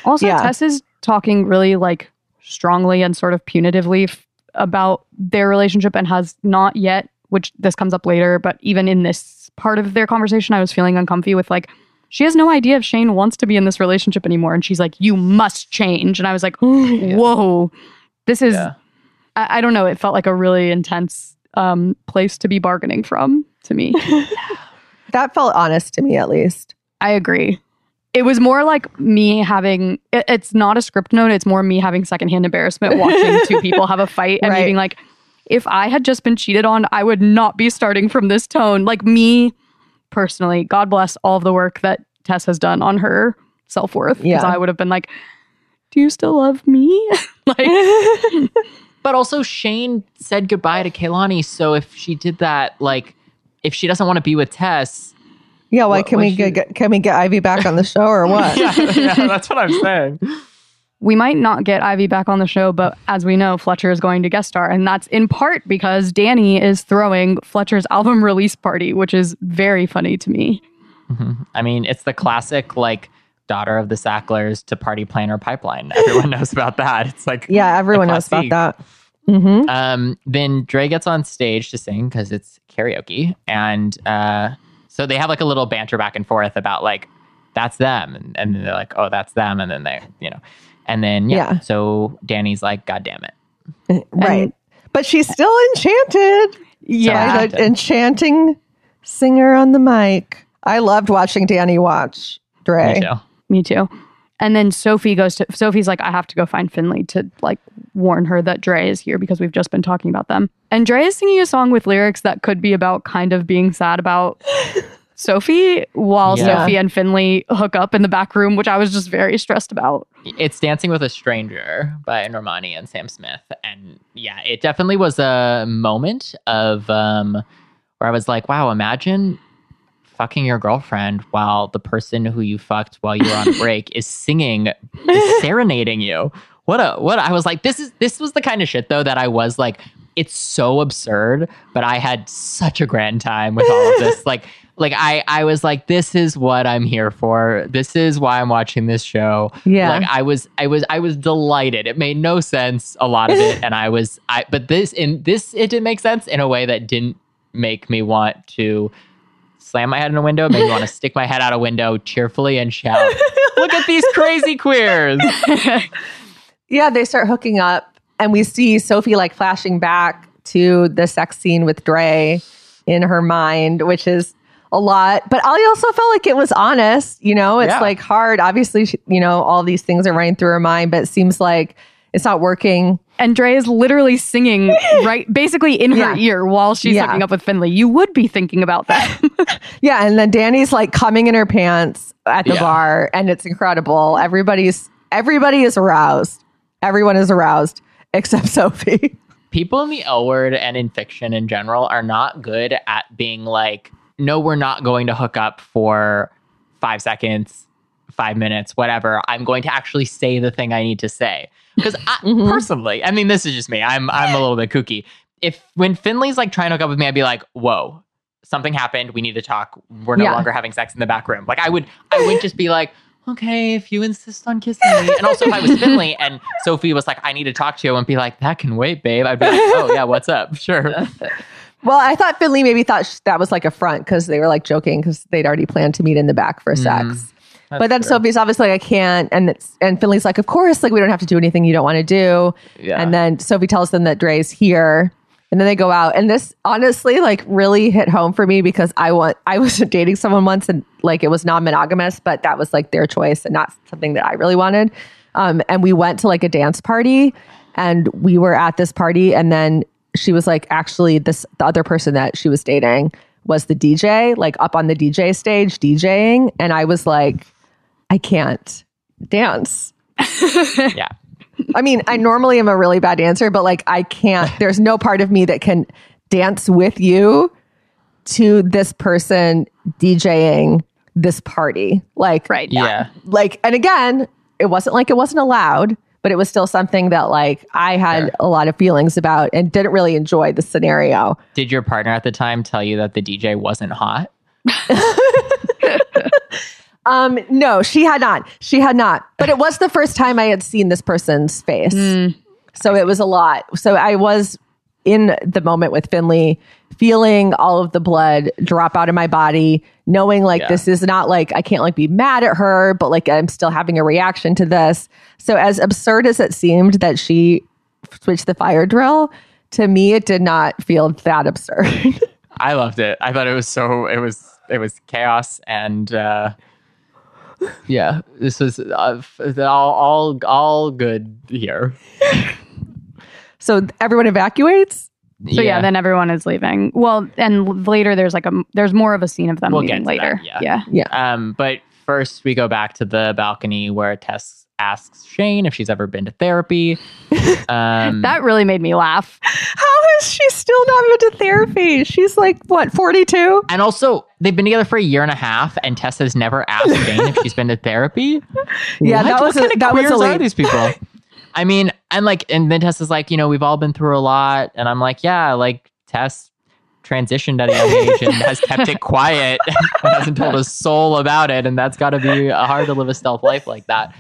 Also, Yeah. Tess is talking really like strongly and sort of punitively f- about their relationship and has not yet, which this comes up later, but even in this part of their conversation, I was feeling uncomfy with like, she has no idea if Shane wants to be in this relationship anymore. And she's like, you must change. And I was like, whoa, this is, Yeah. I, I don't know. It felt like a really intense um, place to be bargaining from to me. That felt honest to me, at least. I agree. It was more like me having, it- it's not a script note. It's more me having secondhand embarrassment watching two people have a fight and Right. being like, if I had just been cheated on, I would not be starting from this tone. Like me personally, God bless all of the work that Tess has done on her self worth. Because Yeah. I would have been like, do you still love me? like, But also, Shane said goodbye to Kaylani. So if she did that, like, if she doesn't want to be with Tess, Yeah, why What- can we she- get, get can we get Ivy back on the show or what? yeah, that's what I'm saying. We might not get Ivy back on the show, but as we know, Fletcher is going to guest star. And that's in part because Dani is throwing Fletcher's album release party, which is very funny to me. I mean, it's the classic, like, daughter of the Sacklers to party planner pipeline. Everyone knows about that. It's like, Yeah, everyone knows about classique. that. hmm Um, then Dre gets on stage to sing because it's karaoke, and uh, so they have like a little banter back and forth about like that's them, and, and then they're like, oh, that's them, and then they, you know, and then yeah, Yeah. so Dani's like, God damn it, eh, Right. But she's still enchanted Yeah. by the enchanting singer on the mic. I loved watching Dani watch Dre. me too. Me too. And then Sophie goes to Sophie's like, I have to go find Finley to like warn her that Dre is here because we've just been talking about them. And Dre is singing a song with lyrics that could be about kind of being sad about Sophie while Yeah. Sophie and Finley hook up in the back room, which I was just very stressed about. It's Dancing with a Stranger by Normani and Sam Smith. And yeah, it definitely was a moment of um, where I was like, wow, imagine fucking your girlfriend while the person who you fucked while you were on break is singing, is serenading you. What a what a- I was like, this is this was the kind of shit though that I was like, it's so absurd, but I had such a grand time with all of this. like like I I was like, this is what I'm here for. This is why I'm watching this show. Yeah. Like I was I was I was delighted. It made no sense a lot of it and I was I but this in this it didn't make sense in a way that didn't make me want to slam my head in a window, made me want to stick my head out a window cheerfully and shout, "Look at these crazy queers." Yeah, they start hooking up, and we see Sophie like flashing back to the sex scene with Dre in her mind, which is a lot. But I also felt like it was honest. You know, it's Yeah. like hard. Obviously, she, you know, all these things are running through her mind, but it seems like it's not working. And Dre is literally singing right basically in her Yeah. ear while she's Yeah. hooking up with Finley. You would be thinking about that. Yeah, and then Dani's like coming in her pants at the Yeah. bar, and it's incredible. Everybody's everybody is aroused. Everyone is aroused except Sophie. People in the L word and in fiction in general are not good at being like, "No, we're not going to hook up for 5 seconds, 5 minutes, whatever. I'm going to actually say the thing I need to say." Because mm-hmm. personally, I mean, this is just me. I'm I'm a little bit kooky. If when Finley's like trying to hook up with me, I'd be like, "Whoa, something happened. We need to talk. We're no Yeah. longer having sex in the back room." Like I would, I wouldn't just be like, "Okay, if you insist on kissing me." And also, if I was Finley and Sophie was like, "I need to talk to you," and be like, "That can wait, babe." I'd be like, "Oh yeah, what's up? Sure." Well, I thought Finley maybe thought sh- that was like a front because they were like joking because they'd already planned to meet in the back for mm, sex. But then true. Sophie's obviously like, I can't. And it's, and Finley's like, of course, like we don't have to do anything you don't want to do. Yeah. And then Sophie tells them that Dre's here. And then they go out. And this honestly like really hit home for me because I want I was dating someone once and like it was non-monogamous, but that was like their choice and not something that I really wanted. Um, and we went to like a dance party and we were at this party and then she was like actually this the other person that she was dating was the DJ, like up on the DJ stage DJing. And I was like, I can't dance. yeah. I mean, I normally am a really bad dancer, but like I can't, there's no part of me that can dance with you to this person DJing this party. Like, right. Yeah. like, and again, it wasn't like it wasn't allowed, but it was still something that like I had Sure. a lot of feelings about and didn't really enjoy the scenario. Did your partner at the time tell you that the DJ wasn't hot? Um, no, she had not. She had not. But it was the first time I had seen this person's face. So it was a lot. So I was in the moment with Finley, feeling all of the blood drop out of my body, knowing like Yeah. this is not like I can't like be mad at her, but like I'm still having a reaction to this. So as absurd as it seemed that she switched the fire drill, to me it did not feel that absurd. I loved it. I thought it was so it was it was chaos and uh yeah, this was uh, all all all good here. so everyone evacuates. So yeah. then everyone is leaving. Well, and later there's like a there's more of a scene of them We'll leaving get to that, later. yeah. yeah. Um, but first we go back to the balcony where Tess asks Shane if she's ever been to therapy. Um, That really made me laugh. How is she still not been to therapy? She's like what, 42? and also they've been together for a year and a half, and Tess has never asked Shane if she's been to therapy. Yeah, What? that was what a- kind of that was a are leap. these people? I mean, and like, and then Tess is like, you know, we've all been through a lot, and I'm like, yeah, like Tess transitioned at a young age and has kept it quiet and hasn't told a soul about it, and that's got to be hard to live a stealth life like that.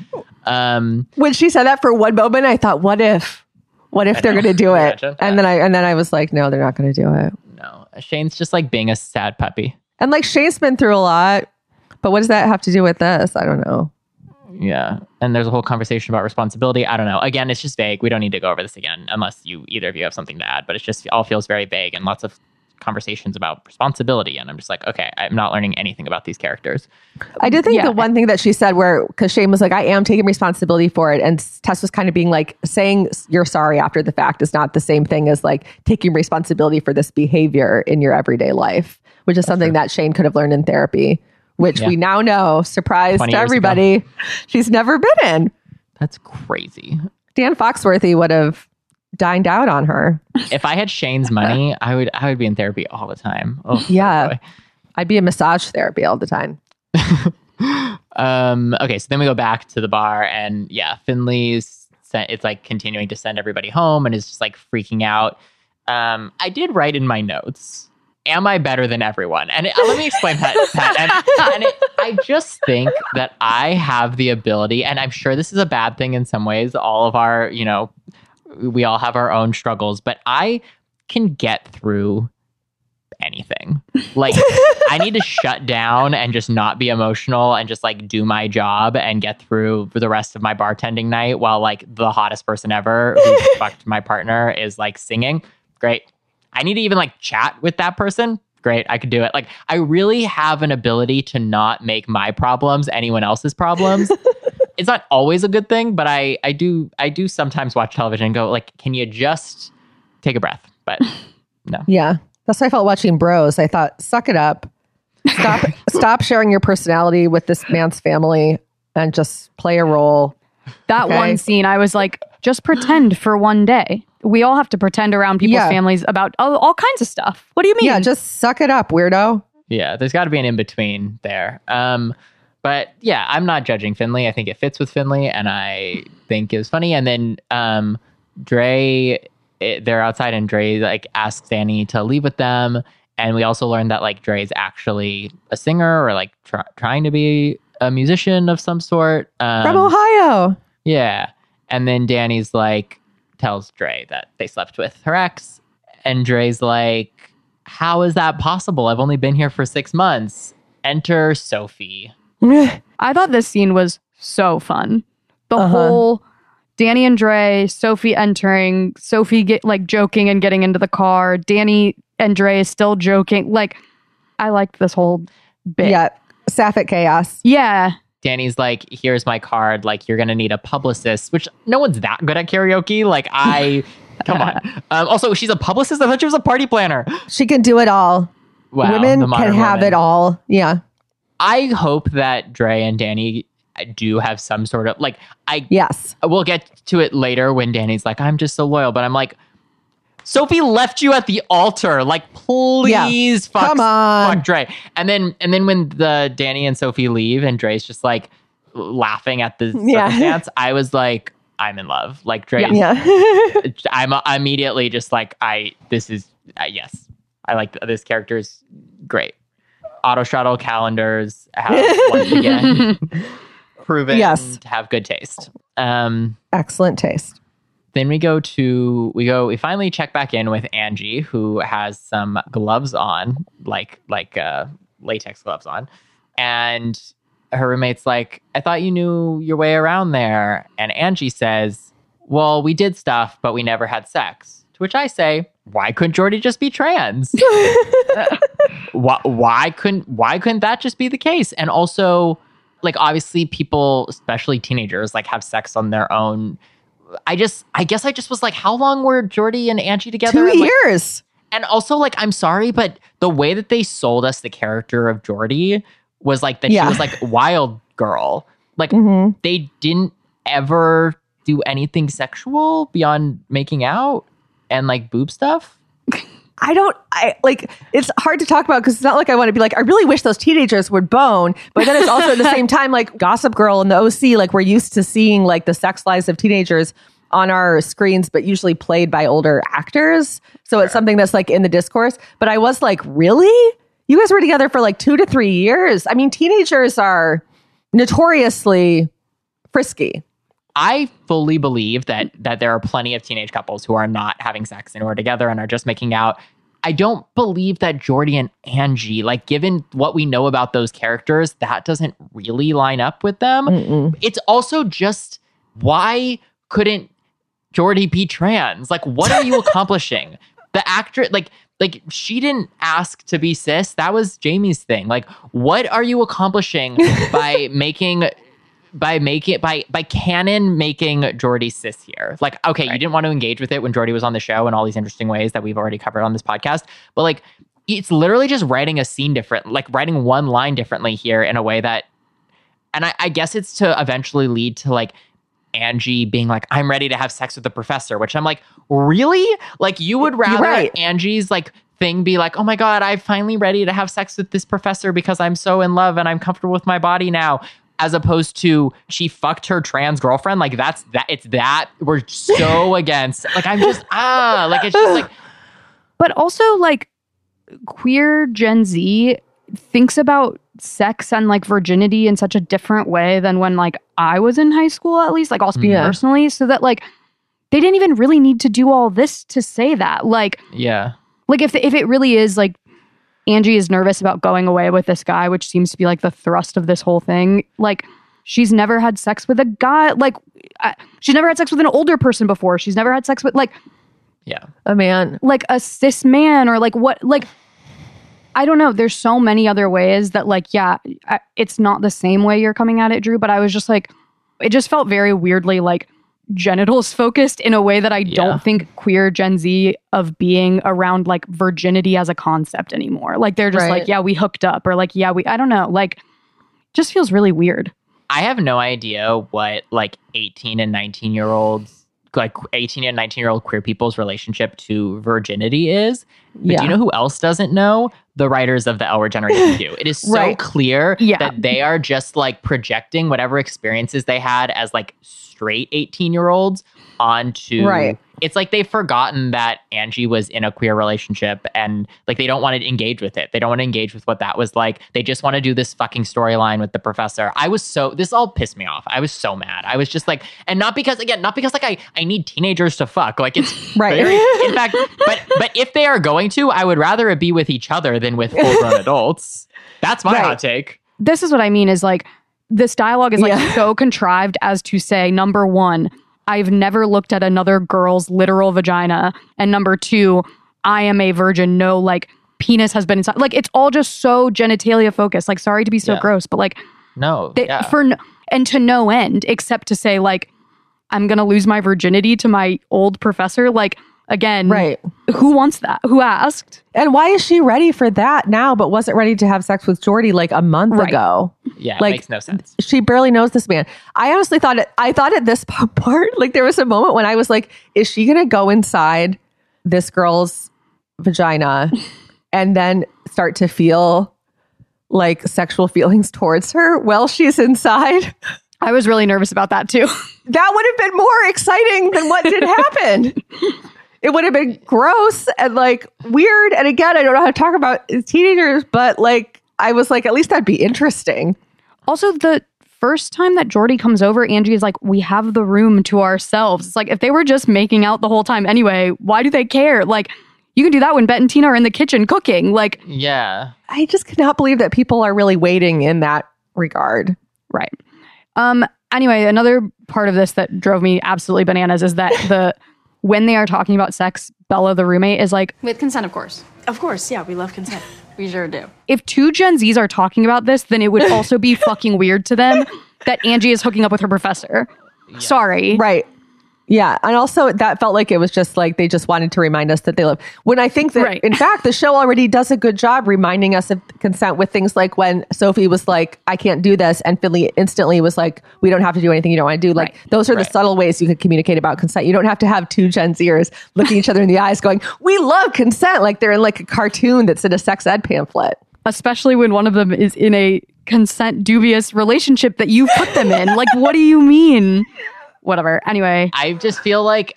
Um, When she said that for one moment, I thought, what if? What if I they're going to do it? Imagine. And then I and then I was like, no, they're not going to do it. no, Shane's just like being a sad puppy. And like Shane's been through a lot, but what does that have to do with this? I don't know. Yeah. And there's a whole conversation about responsibility. I don't know. Again, it's just vague. We don't need to go over this again unless you either of you have something to add, but it just all feels very vague and lots of conversations about responsibility. And I'm just like, okay, I'm not learning anything about these characters. I did think Yeah. the one thing that she said where because Shane was like, I am taking responsibility for it, and Tess was kind of being like, saying you're sorry after the fact is not the same thing as like taking responsibility for this behavior in your everyday life, which is something that Shane could have learned in therapy, which Yeah. we now know, surprise to years ago. everybody, she's never been in. That's crazy. Dan Foxworthy would have dined out on her. if I had Shane's money, I would I would be in therapy all the time. Oh, Yeah. boy. I'd be in massage therapy all the time. Um, okay, so then we go back to the bar, and yeah, Finley's sent, it's like continuing to send everybody home, and is just like freaking out. Um, I did write in my notes, "Am I better than everyone?" And it, let me explain that. Pat. And, and it, I just think that I have the ability, and I'm sure this is a bad thing in some ways. All of our, you know, we all have our own struggles, but I can get through anything. Like I need to shut down and just not be emotional and just like do my job and get through the rest of my bartending night while like the hottest person ever who fucked my partner is like singing. Great. I need to even like chat with that person. Great, I could do it. Like I really have an ability to not make my problems anyone else's problems. it's not always a good thing, but I I do I do sometimes watch television and go like, can you just take a breath? But no. Yeah. That's how I felt watching Bros. I thought, suck it up. Stop stop sharing your personality with this man's family and just play a role. That Okay. one scene, I was like, just pretend for one day. We all have to pretend around people's Yeah. families about all, all kinds of stuff. What do you mean? Yeah, just suck it up, weirdo. Yeah, there's got to be an in between there. Um, but yeah, I'm not judging Finley. I think it fits with Finley, and I think it was funny. And then um, Dre, it, they're outside, and Dre like asks Dani to leave with them. And we also learned that like Dre's actually a singer or like try trying to be a musician of some sort. Um, From Ohio. yeah. And then Dani's like, tells Dre that they slept with her ex. And Dre's like, how is that possible? I've only been here for six months. Enter Sophie. I thought this scene was so fun. The Uh-huh. whole Dani and Dre, Sophie entering, Sophie get like joking and getting into the car, Dani and Dre is still joking. Like, I liked this whole bit. Yeah. Sapphic chaos. Yeah. Dani's like, here's my card. Like, you're going to need a publicist, which no one's that good at karaoke. Like, I, come on. Um, also, she's a publicist. I thought she was a party planner. She can do it all. Wow. Women can modern have woman. it all. Yeah. I hope that Dre and Dani do have some sort of like, I Yes. we'll get to it later when Dani's like, I'm just so loyal, but I'm like, Sophie left you at the altar. Like, please fuck, Come on. fuck Dre. And then and then when the Dani and Sophie leave and Dre's just like laughing at the Yeah. circumstance, I was like, I'm in love. Like Dre, Yeah. I'm immediately just like, I this is uh, yes, I like this character's great. Autostraddle calendars have once again proven Yes. to have good taste. Um, Excellent taste. then we go to we go we finally check back in with Angie who has some gloves on like like uh latex gloves on and her roommate's like I thought you knew your way around there and Angie says well we did stuff but we never had sex to which I say why couldn't Jordi just be trans why, why couldn't why couldn't that just be the case and also like obviously people especially teenagers like have sex on their own I just, I guess I just was like, how long were Jordi and Angie together? Two And, like, years. and also, like, I'm sorry, but the way that they sold us the character of Jordi was like that Yeah. she was like wild girl. Like Mhm. they didn't ever do anything sexual beyond making out and like boob stuff. I don't, I like, it's hard to talk about because it's not like I want to be like, I really wish those teenagers would bone. But then it's also at the same time, like Gossip Girl and the OC, like we're used to seeing like the sex lives of teenagers on our screens, but usually played by older actors. So it's something that's like in the discourse. But I was like, really? You guys were together for like two to three years. I mean, teenagers are notoriously frisky. I fully believe that that there are plenty of teenage couples who are not having sex and who are together and are just making out. I don't believe that Jordi and Angie, like given what we know about those characters, that doesn't really line up with them. It's also just why couldn't Jordi be trans? Like, what are you accomplishing? The actress, like, like she didn't ask to be cis. That was Jamie's thing. Like, what are you accomplishing by making by making by by canon making Jordi cis here. Like, okay, you didn't want to engage with it when Jordi was on the show in all these interesting ways that we've already covered on this podcast, but like it's literally just writing a scene different, like writing one line differently here in a way that and I, I guess it's to eventually lead to like Angie being like, I'm ready to have sex with the professor, which I'm like, really? Like you would rather right. Angie's like thing be like, oh my God, I'm finally ready to have sex with this professor because I'm so in love and I'm comfortable with my body now. As opposed to she fucked her trans girlfriend. Like that's that it's that we're so against. Like I'm just ah, like it's just like But also, like, queer Gen Z thinks about sex and like virginity in such a different way than when like I was in high school, at least. Like, I'll speak Yeah. personally, so that like they didn't even really need to do all this to say that. Like, yeah. like if if it really is like Angie is nervous about going away with this guy, which seems to be like the thrust of this whole thing. Like she's never had sex with a guy. Like I, she's never had sex with an older person before. She's never had sex with like Yeah. A man. like a cis man or like what like I don't know. There's so many other ways that like yeah, I, it's not the same way you're coming at it, Drew. But I was just like, it just felt very weirdly like genitals focused in a way that I Yeah. don't think queer Gen Z of being around like virginity as a concept anymore. Like they're just Right. like, yeah, we hooked up or like, yeah, we, I don't know. Like, just feels really weird. I have no idea what like 18 and 19 year olds, like 18 and 19 year old queer people's relationship to virginity is. But Yeah. do you know who else doesn't know? The writers of the L Word Generation Q. It is so Right. clear Yeah. that they are just like projecting whatever experiences they had as like straight 18 year olds onto Right. It's like they've forgotten that Angie was in a queer relationship and like they don't want to engage with it. They don't want to engage with what that was like. They just want to do this fucking storyline with the professor. I was so this all pissed me off. I was so mad. I was just like, and not because again, not because like I I need teenagers to fuck. Like it's Right. very- in fact, but but if they are going to, I would rather it be with each other than with full grown adults. That's my Right. hot take. this is what I mean is like this dialogue is like Yeah. so contrived as to say number one, I've never looked at another girl's literal vagina, and number two, I am a virgin. No, like penis has been inside. Like it's all just so genitalia focused. Like sorry to be so Yeah. gross, but like No. they, yeah. for and to no end except to say like I'm gonna lose my virginity to my old professor. Like again, Right. Who wants that? Who asked? And why is she ready for that now, but wasn't ready to have sex with Jordi like a month Right. ago? yeah, like- it makes no sense. She barely knows this man. I honestly thought it. I thought at this part, like there was a moment when I was like, "Is she gonna go inside this girl's vagina and then start to feel like sexual feelings towards her while she's inside?" I was really nervous about that too. That would have been more exciting than what did happen. It would have been gross and like weird. And again, I don't know how to talk about teenagers, but like I was like, at least that'd be interesting. Also, the first time that Jordi comes over, Angie is like, "We have the room to ourselves." It's like if they were just making out the whole time anyway, why do they care? Like you can do that when Bette and Tina are in the kitchen cooking. Like Yeah. I just cannot believe that people are really waiting in that regard. Right. Um. Anyway, another part of this that drove me absolutely bananas is that the when they are talking about sex, Bella, the roommate, is like, With consent, of course. Of course, yeah, we love consent. We sure do. if two Gen Zs are talking about this, then it would also be fucking weird to them that Angie is hooking up with her professor. Sorry. Right. Yeah. And also that felt like it was just like they just wanted to remind us that they love. When I think that Right. in fact the show already does a good job reminding us of consent with things like when Sophie was like, I can't do this and Finley instantly was like, We don't have to do anything you don't want to do. Like Right. those are the subtle ways you can communicate about consent. You don't have to have two Gen Zers looking each other in the eyes going, We love consent like they're in like a cartoon that's in a sex ed pamphlet. Especially when one of them is in a consent dubious relationship that you put them in. like, what do you mean? Whatever. Anyway, I just feel like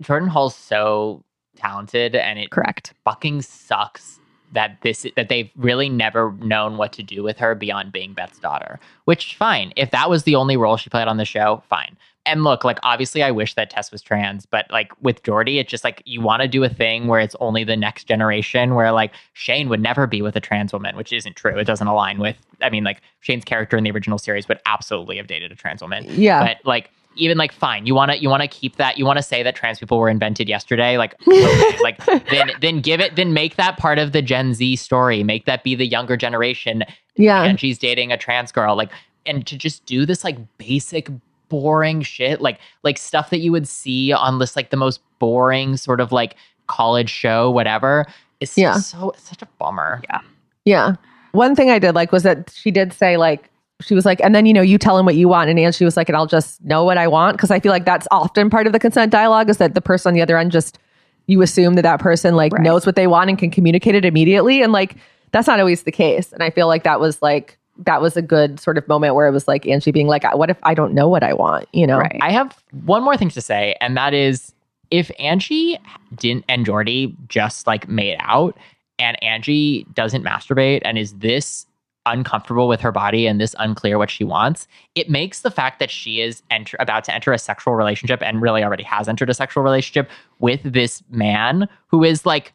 Jordan Hull's so talented and it correct. fucking sucks that this that they've really never known what to do with her beyond being Bette's daughter. Which fine. If that was the only role she played on the show, fine. And look, like obviously I wish that Tess was trans, but like with Jordi, it's just like you want to do a thing where it's only the next generation where like Shane would never be with a trans woman, which isn't true. It doesn't align with I mean, like Shane's character in the original series would absolutely have dated a trans woman. Yeah. But like even like fine, you want to you want to keep that you want to say that trans people were invented yesterday, like okay, like then then give it then make that part of the Gen Z story, make that be the younger generation Yeah. and she's dating a trans girl like and to just do this like basic boring shit like like stuff that you would see on this like the most boring sort of like college show whatever it's Yeah. so it's such a bummer Yeah. Yeah. One thing I did like was that she did say like she was like, and then you know you tell him what you want, and Angie was like, and I'll just know what I want because I feel like that's often part of the consent dialogue is that the person on the other end just you assume that that person like Right. knows what they want and can communicate it immediately, and like that's not always the case. And I feel like that was like that was a good sort of moment where it was like Angie being like, uh, what if I don't know what I want? You know? Right. I have one more thing to say, and that is if Angie didn't and Jordi just like made out, and Angie doesn't masturbate and is this uncomfortable with her body and this unclear what she wants, it makes the fact that she is enter- about to enter a sexual relationship and really already has entered a sexual relationship with this man who is like,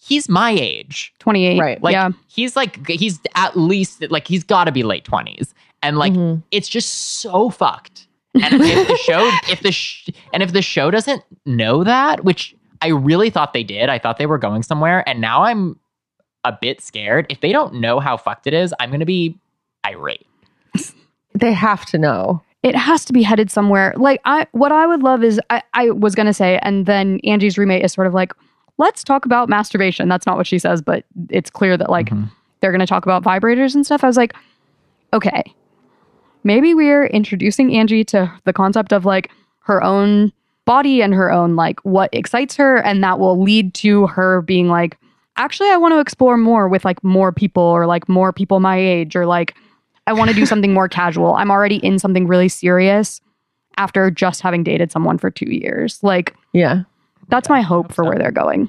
he's my age. 28. Right. Like yeah. he's like he's at least like he's got to be late twenties, and like Mhm. it's just so fucked. And if the show, if the sh- and if the show doesn't know that, which I really thought they did, I thought they were going somewhere, and now I'm a bit scared. If they don't know how fucked it is, I'm gonna be irate. They have to know. it has to be headed somewhere. Like I what I would love is I, I was gonna say, and then Angie's roommate is sort of like, let's talk about masturbation. That's not what she says, but it's clear that like Mhm. they're gonna talk about vibrators and stuff. I was like, okay. Maybe we're introducing Angie to the concept of like her own body and her own like what excites her, and that will lead to her being like, actually I want to explore more with like more people or like more people my age or like I want to do something more casual. I'm already in something really serious after just having dated someone for two years. Like, Yeah. that's my hope for where they're going.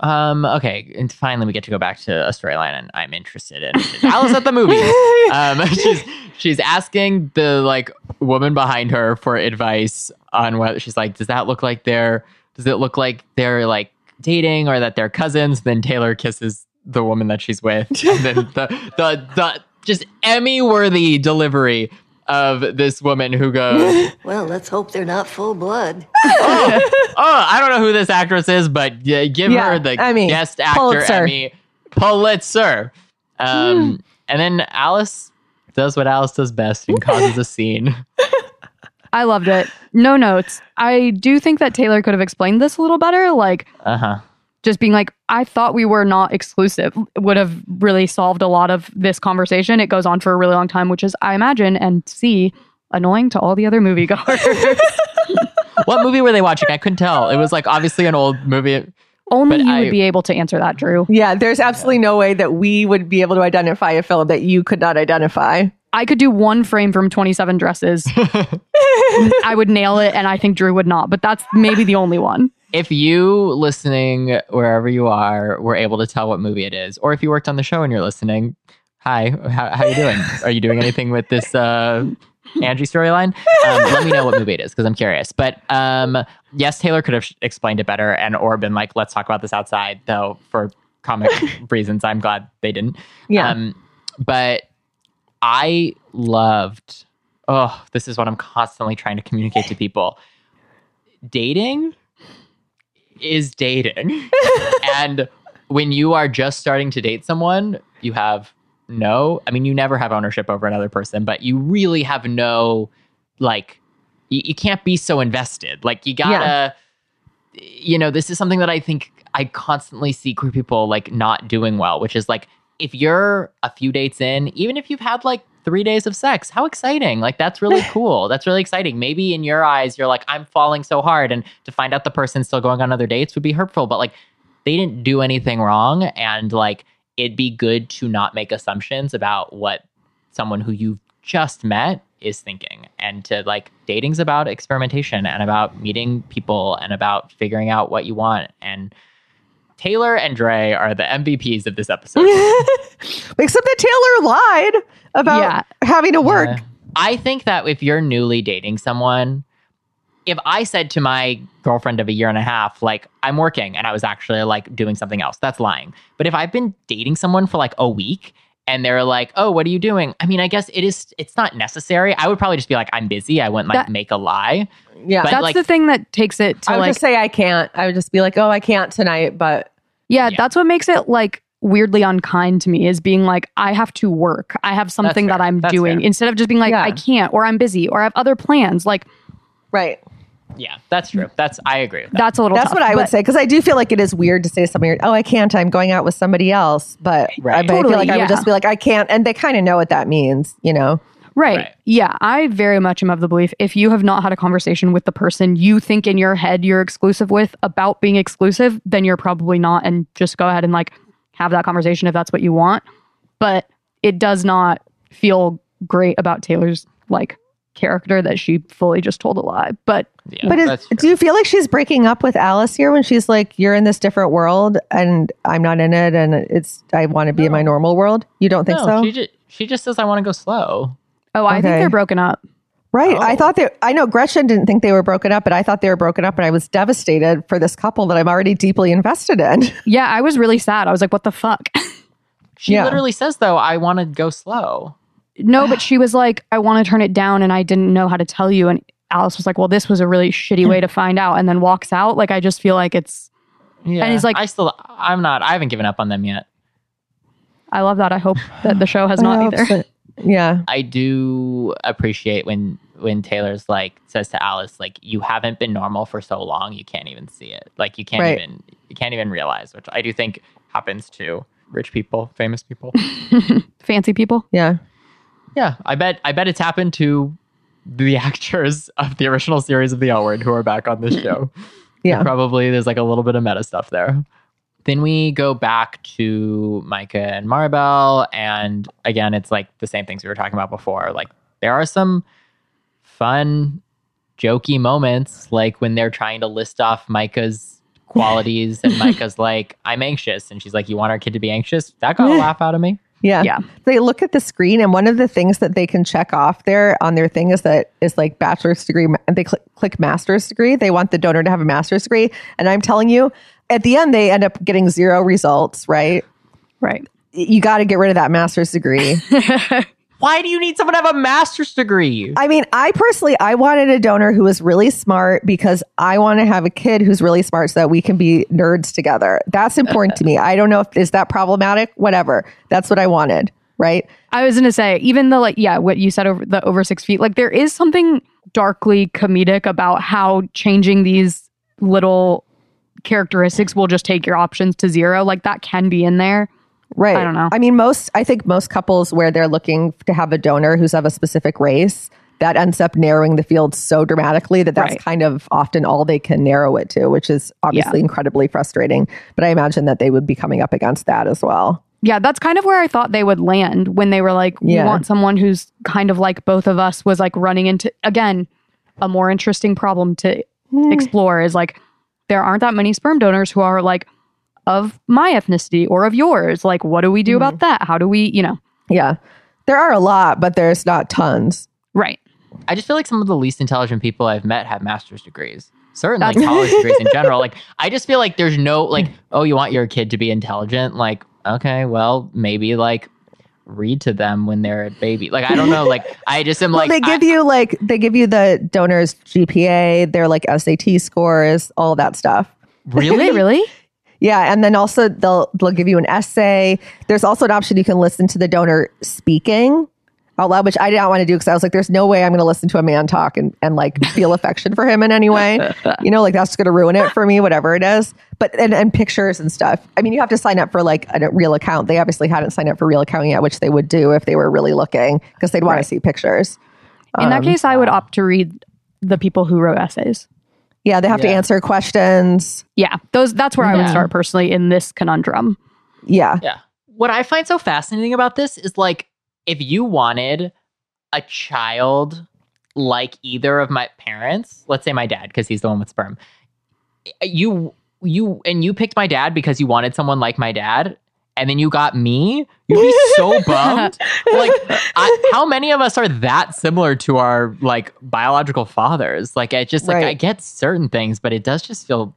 Um. Okay. And finally, we get to go back to a storyline, and I'm interested in Alice at the movies. Um. She's she's asking the like woman behind her for advice on what she's like. Does that look like they're? Does it look like they're like dating or that they're cousins? Then Taylor kisses the woman that she's with, and then the the the just Emmy worthy delivery of this woman who goes. Well, let's hope they're not full blood. oh, oh, I don't know who this actress is, but yeah, give Yeah, her the Emmy. guest actor Pulitzer. Emmy Pulitzer. Um, and then Alice does what Alice does best and causes a scene. I loved it. No notes. I do think that Taylor could have explained this a little better. Like, Uh huh. just being like, I thought we were not exclusive would have really solved a lot of this conversation. It goes on for a really long time, which is, I imagine, and see, annoying to all the other moviegoers. What movie were they watching? I couldn't tell. It was like obviously an old movie. Only you I- would be able to answer that, Drew. Yeah. There's absolutely no way that we would be able to identify a film that you could not identify. I could do one frame from 27 dresses. I would nail it, and I think Drew would not, but that's maybe the only one. If you listening wherever you are were able to tell what movie it is, or if you worked on the show and you're listening, Hi, how, how you doing? Are you doing anything with this uh, Angie storyline? Um, let me know what movie it is because I'm curious. But um, yes, Taylor could have sh- explained it better and or been like, let's talk about this outside. Though for comic reasons, I'm glad they didn't. Yeah. Um, but I loved. Oh, this is what I'm constantly trying to communicate to people. Dating is dating. and when you are just starting to date someone, you have no, I mean, you never have ownership over another person, but you really have no, like, you, you can't be so invested. Like, you gotta, you know, this is something that I think I constantly see queer people like not doing well, which is like, if you're a few dates in, even if you've had like three days of sex, how exciting! Like, that's really cool. That's really exciting. Maybe in your eyes, you're like, I'm falling so hard. And to find out the person's still going on other dates would be hurtful. But like, they didn't do anything wrong. And like, it'd be good to not make assumptions about what someone who you've just met is thinking. And to like, dating's about experimentation and about meeting people and about figuring out what you want. And Taylor and Dre are the MVPs of this episode. Except that Taylor lied about Yeah. having to work. Yeah. I think that if you're newly dating someone, if I said to my girlfriend of a year and a half, like, I'm working and I was actually like doing something else, that's lying. But if I've been dating someone for like a week and they're like, oh, what are you doing? I mean, I guess it is, it's not necessary. I would probably just be like, I'm busy. I wouldn't like That- make a lie. Yeah. But, That's like- the thing that takes it to I would like just say I can't. I would just be like, oh, I can't tonight, but Yeah, Yeah. that's what makes it like weirdly unkind to me is being like, I have to work. I have something that I'm That's doing fair. instead of just being like, Yeah. I can't or I'm busy or I have other plans. Like, right. Yeah, that's true. That's, I agree with that. that's a little That's tough. what I would say because I do feel like it is weird to say to somebody, "Oh, I can't. I'm going out with somebody else." But, Right. I, but I feel like I would just be like, "I can't," and they kind of know what that means, you know? Right. Right. Yeah. I very much am of the belief if you have not had a conversation with the person you think in your head you're exclusive with about being exclusive, then you're probably not. And just go ahead and like have that conversation if that's what you want. But it does not feel great about Taylor's like character that she fully just told a lie. But Yeah, But is, do you feel like she's breaking up with Alice here when she's like, "You're in this different world, and I'm not in it, and it's I want to be in my normal world"? You don't think no, so? she just, she just says, I want to go slow. oh, I think they're broken up. Right. I Oh. thought that I know Gretchen didn't think they were broken up, but I thought they were broken up and I was devastated for this couple that I'm already deeply invested in. Yeah, I was really sad. I was like, what the fuck? She Yeah. literally says, though, I want to go slow. No, but she was like, I want to turn it down and I didn't know how to tell you. And Alice was like, well, this was a really shitty way to find out. And then walks out. Like, I just feel like it's, Yeah. And he's like- I still, I'm not, I haven't given up on them yet. I love that. I hope that the show has not either. so. Yeah. I do appreciate when when Taylor's like says to Alice like you haven't been normal for so long you can't even see it like you can't Right. even you can't even realize which I do think happens to rich people famous people Fancy people. Yeah. Yeah I bet I bet it's happened to the actors of the original series of the L Word who are back on this show Yeah. probably there's like a little bit of meta stuff there then we go back to Micah and Maribel, and again, it's like the same things we were talking about before. Like there are some fun, jokey moments, like when they're trying to list off Micah's qualities, and Micah's like, "I'm anxious," and she's like, "You want our kid to be anxious?" That got a laugh out of me. Yeah. Yeah. They look at the screen and one of the things that they can check off there on their thing is that is like bachelor's degree and they click, click master's degree. They want the donor to have a master's degree. And I'm telling you, at the end, they end up getting zero results, right? Right. You got to get rid of that master's degree. Why do you need someone to have a master's degree? I mean, I personally, I wanted a donor who was really smart because I want to have a kid who's really smart so that we can be nerds together. That's important to me. I don't know if is that problematic. Whatever. That's what I wanted. Right. I was gonna say, even though like, yeah, what you said over the over six feet, like there is something darkly comedic about how changing these little characteristics will just take your options to zero. Like that can be in there. Right. I don't know. I mean, most, I think most couples where they're looking to have a donor who's of a specific race, that ends up narrowing the field so dramatically that that's Right. kind of often all they can narrow it to, which is obviously incredibly frustrating. But I imagine that they would be coming up against that as well. Yeah, that's kind of where I thought they would land when they were like, we Yeah. want someone who's kind of like both of us was like running into again a more interesting problem to hmm. explore is like there aren't that many sperm donors who are like of my ethnicity or of yours. Like, what do we do about mm. that? How do we, you know? Yeah. There are a lot, but there's not tons. Right. I just feel like some of the least intelligent people I've met have master's degrees. Certainly like college degrees in general. Like I just feel like there's no like, oh, you want your kid to be intelligent? Like, okay, well, maybe like read to them when they're a baby. Like I don't know. Like I just am Well, like they give I- you like they give you the donors GPA, their like SAT scores, all that stuff. really, really? Yeah, and then also they'll they'll give you an essay. There's also an option you can listen to the donor speaking out loud, which I didn't want to do because I was like, there's no way I'm going to listen to a man talk and, and like feel affection for him in any way. You know, like that's going to ruin it for me, whatever it is. But and, and pictures and stuff. I mean, you have to sign up for like a real account. They obviously hadn't signed up for real account yet, which they would do if they were really looking because they'd want Right. to see pictures. In that Um, case, I would opt to read the people who wrote essays. Yeah, they have to answer questions. Yeah, those. That's where I would start personally in this conundrum. Yeah. Yeah. What I find so fascinating about this is like if you wanted a child like either of my parents, let's say my dad because he's the one with sperm. You you and you picked my dad because you wanted someone like my dad and then you got me, you'd be so bummed. Like I, how many of us are that similar to our like biological fathers? Like I just like Right. I get certain things, but it does just feel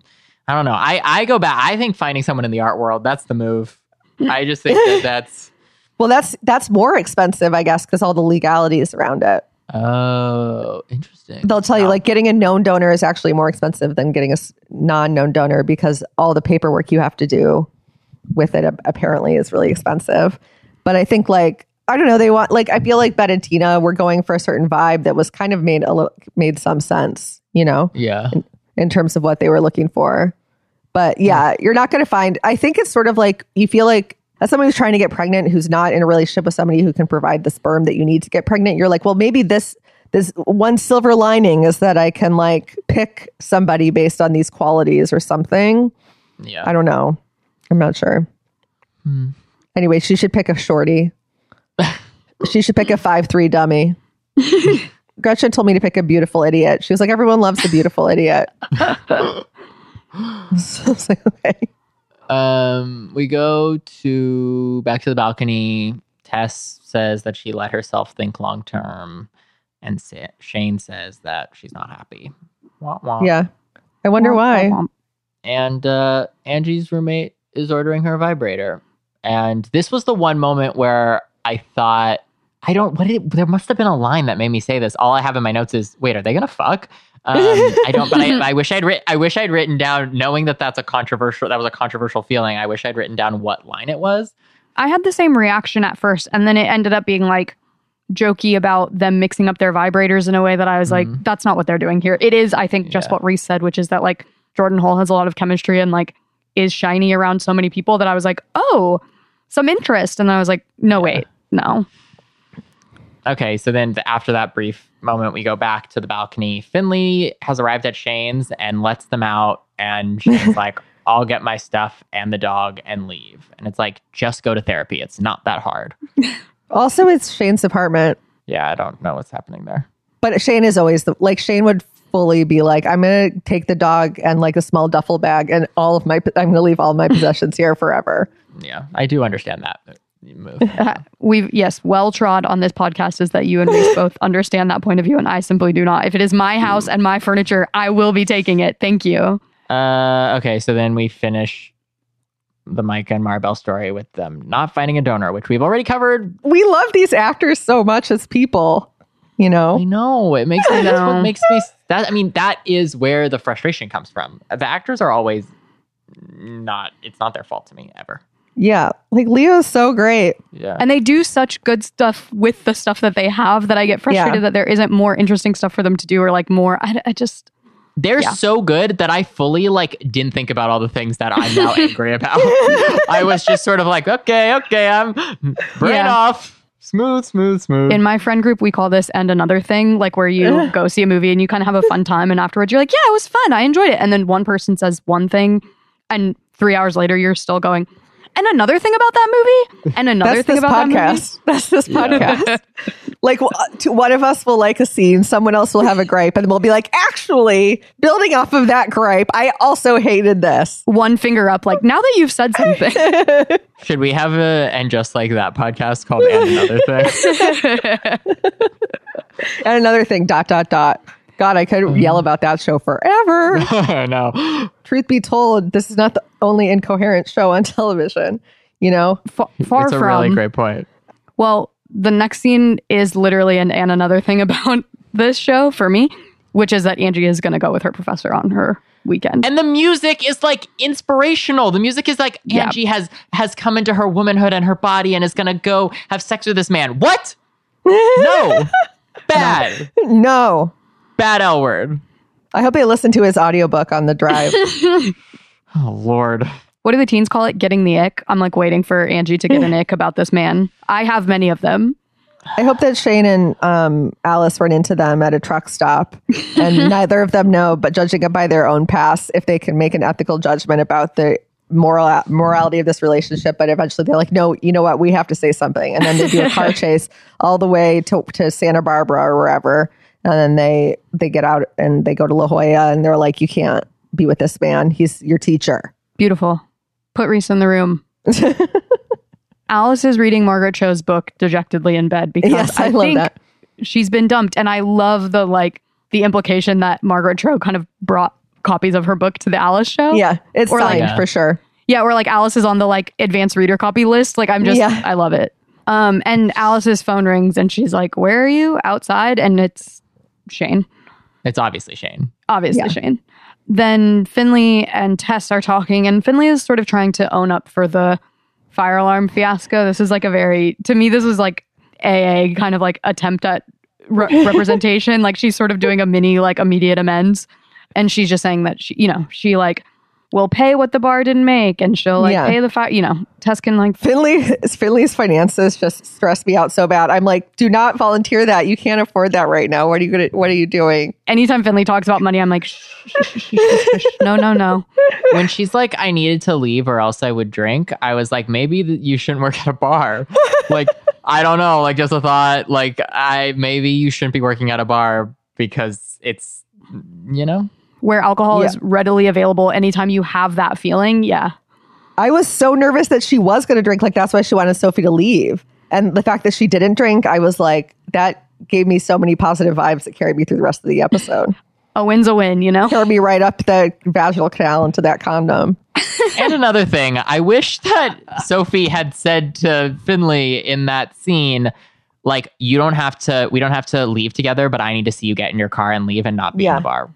I don't know. I I go back. I think finding someone in the art world that's the move. I just think that that's Well, that's that's more expensive, I guess, because all the legalities around it. oh interesting. They'll tell you like getting a known donor is actually more expensive than getting a non-known donor because all the paperwork you have to do with it apparently is really expensive. But I think like I don't know, they want like I feel like Bette and Tina were going for a certain vibe that was kind of made a little made some sense, you know, yeah. in terms of what they were looking for. But yeah, you're not going to find. I think it's sort of like you feel like as someone who's trying to get pregnant, who's not in a relationship with somebody who can provide the sperm that you need to get pregnant. You're like, well, maybe this this one silver lining is that I can like pick somebody based on these qualities or something. Yeah. I don't know. I'm not sure. Anyway, she should pick a shorty. she should pick a five three dummy. Gretchen told me to pick a beautiful idiot. She was like, everyone loves the beautiful idiot. so I was like, okay. Um, we go to back to the balcony. Tess says that she let herself think long term, and Sa- Shane says that she's not happy. Wah, wah. Yeah. I wonder why. And uh, Angie's roommate is ordering her vibrator, and this was the one moment where I thought, I don't. What did it, there must have been a line that made me say this. All I have in my notes is, wait, are they gonna fuck? Um, I don't, but I, I wish I'd written. I wish I'd written down, knowing that that's a controversial. That was a controversial feeling. I wish I'd written down what line it was. I had the same reaction at first, and then it ended up being like jokey about them mixing up their vibrators in a way that I was like, that's not what they're doing here. It is, I think, just Mm-hmm. Yeah. what Reese said, which is that like Jordan Hull has a lot of chemistry and like is shiny around so many people that I was like, oh, some interest. And then I was like, no, wait, no. Okay, so then after that brief moment, we go back to the balcony. Finley has arrived at Shane's and lets them out, and Shane's like, "I'll get my stuff and the dog and leave." And it's like, just go to therapy. It's not that hard. Also, it's Shane's apartment, Yeah, I don't know what's happening there. but Shane is always the like Shane would fully be like, I'm gonna take the dog and like a small duffel bag and all of my I'm gonna leave all my possessions here forever. Yeah, I do understand that move. We've, yes, well trod on this podcast is that you and Reese both understand that point of view, and I simply do not. If it is my house and my furniture, I will be taking it. Thank you. Uh, okay, so then we finish the Mike and Maribel story with them not finding a donor, which we've already covered. We love these actors so much as people, you know. I know. know it makes me. That's what makes me. That I mean, that is where the frustration comes from. The actors are always not. It's not their fault to me ever. Yeah, like Leo's so great. Yeah. And they do such good stuff with the stuff that they have that I get frustrated Yeah. that there isn't more interesting stuff for them to do or like more. I, I just, They're Yeah. so good that I fully like didn't think about all the things that I'm now angry about. I was just sort of like, okay, okay, I'm brain Yeah. off, smooth, smooth, smooth. in my friend group, we call this and another thing, like where you go see a movie and you kind of have a fun time. And afterwards, you're like, yeah, it was fun. I enjoyed it. And then one person says one thing, and three hours later, you're still going, And another thing about that movie, and another That's thing this about podcast. That's this podcast. like one of us will like a scene, someone else will have a gripe, and we'll be like, actually, building off of that gripe, I also hated this. one finger up, like now that you've said something. Should we have a and just like that podcast called and another thing? And another thing, dot dot dot. God, I could yell mm-hmm. about that show forever. no. Truth be told, this is not the only incoherent show on television. You know, Fa- far it's a from. really great point. Well, the next scene is literally an and another thing about this show for me, which is that Angie is going to go with her professor on her weekend. And the music is like inspirational. The music is like Yeah. Angie has has come into her womanhood and her body and is gonna go have sex with this man. What? No. Bad. no. Bad L word. I hope they listen to his audiobook on the drive. Oh Lord. what do the teens call it? Getting the ick. I'm like waiting for Angie to get an ick about this man. I have many of them. I hope that Shane and um, Alice run into them at a truck stop, and neither of them know, but judging it by their own past, if they can make an ethical judgment about the moral morality of this relationship. But eventually, they're like, "No, you know what? We have to say something," and then they do a car chase all the way to, to Santa Barbara or wherever, and then they they get out and they go to La Jolla, and they're like, "You can't be with this man. He's your teacher." Beautiful. Put Reese in the room. Alice is reading Margaret Cho's book dejectedly in bed because Yes, I I, love think that. she's been dumped. And I love the like the implication that Margaret Cho kind of brought copies of her book to the Alice show. Yeah, it's Or, like- signed Yeah. for sure. Yeah, or like Alice is on the like advanced reader copy list. Like I'm just Yeah. I love it. Um and Alice's phone rings and she's like, Where are you? Outside? And it's Shane. It's obviously Shane. Obviously Yeah. Shane. Then Finley and Tess are talking, and Finley is sort of trying to own up for the fire alarm fiasco. This is like a very to me, this was like AA kind of like attempt at re- representation. like she's sort of doing a mini like immediate amends. And she's just saying that she, you know, she like will pay what the bar didn't make and she'll like Yeah. pay the fire, you know, Tess can like Finley Finley's finances just stress me out so bad. I'm like, do not volunteer that. You can't afford that right now. What are you gonna what are you doing? anytime Finley talks about money, I'm like, shh, shh, shh, shh, shh, shh. no, no, no. When she's like, I needed to leave or else I would drink, I was like, maybe th- you shouldn't work at a bar. like, I don't know. Like, just a thought. Like, I maybe you shouldn't be working at a bar because it's, you know, Where alcohol Yeah. is readily available anytime you have that feeling. Yeah. I was so nervous that she was gonna drink. Like that's why she wanted Sophie to leave. And the fact that she didn't drink, I was like, that gave me so many positive vibes that carried me through the rest of the episode. A win's a win, you know? carried me right up the vaginal canal into that condom. and another thing, I wish that Sophie had said to Finley in that scene, like, you don't have to, we don't have to leave together, but I need to see you get in your car and leave and not be in the bar.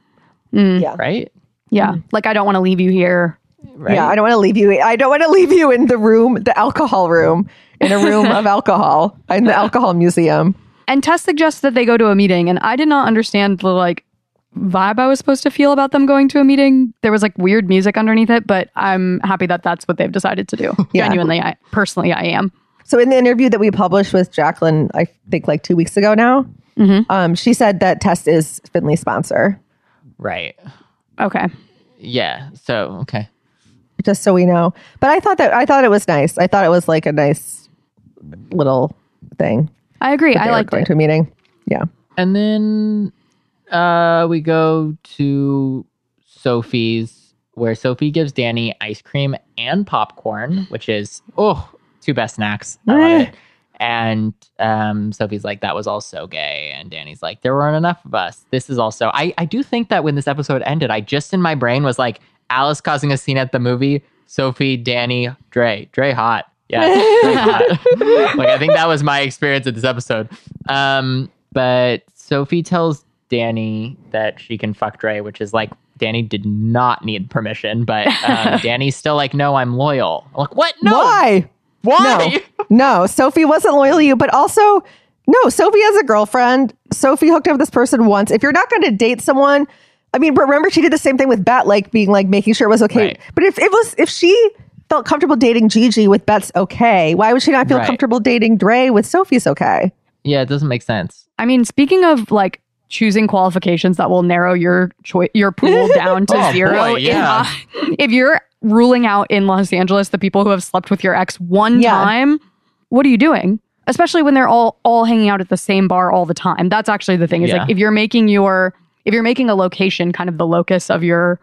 Mm. Yeah. Right? Yeah. Mm. Like, I don't want to leave you here. Right. Yeah, I don't want to leave you. I don't want to leave you in the room, the alcohol room, in a room of alcohol, in the alcohol museum. And Tess suggests that they go to a meeting, and I did not understand the like vibe I was supposed to feel about them going to a meeting. There was like weird music underneath it, but I'm happy that that's what they've decided to do. Yeah. Genuinely, I personally I am. So in the interview that we published with Jacqueline, I think like two weeks ago now, mm-hmm. um, she said that Tess is Finley's sponsor. Right. Okay. Yeah. So, okay. Just so we know. But I thought that I thought it was nice. I thought it was like a nice little thing. I agree. I like were liked going it. to a meeting. Yeah. And then uh we go to Sophie's where Sophie gives Dani ice cream and popcorn, which is oh, two best snacks. I love it. And um Sophie's like, that was also gay. And Dani's like, there weren't enough of us. This is also I, I do think that when this episode ended, I just in my brain was like, Alice causing a scene at the movie, Sophie, Dani, Dre. Dre hot. Yeah. Dre hot. like I think that was my experience at this episode. Um, but Sophie tells Dani that she can fuck Dre, which is like Danny did not need permission, but um, Danny's still like, no, I'm loyal. I'm like, what? No. Why? Why? No. no, Sophie wasn't loyal to you, but also, no, Sophie has a girlfriend. Sophie hooked up with this person once. If you're not going to date someone, I mean, remember she did the same thing with Bette, like being like making sure it was okay. Right. But if it was, if she felt comfortable dating Gigi with Bette's okay, why would she not feel Right. comfortable dating Dre with Sophie's okay? Yeah, it doesn't make sense. I mean, speaking of like choosing qualifications that will narrow your choice, your pool down to Oh, zero. boy, if yeah. I- if, you're ruling out in Los Angeles the people who have slept with your ex one Yeah. time, what are you doing? Especially when they're all all hanging out at the same bar all the time. That's actually the thing. Is Yeah. like if you're making your if you're making a location kind of the locus of your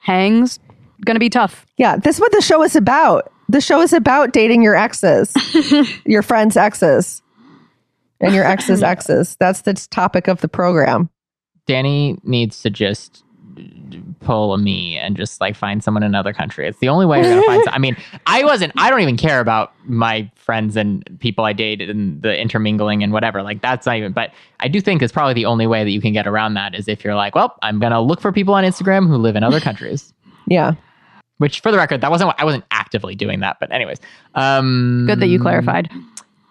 hangs, gonna be tough. Yeah, this is what the show is about. The show is about dating your exes, your friends' exes, and your exes' exes. That's the topic of the program. Dani needs to just pull a me and just like find someone in another country. It's the only way you're gonna find. Some, I mean, I wasn't. I don't even care about my friends and people I dated and the intermingling and whatever. Like that's not even. But I do think it's probably the only way that you can get around that is if you're like, well, I'm gonna look for people on Instagram who live in other countries. Yeah. Which, for the record, that wasn't. I wasn't actively doing that. But anyways, um, Good that you clarified.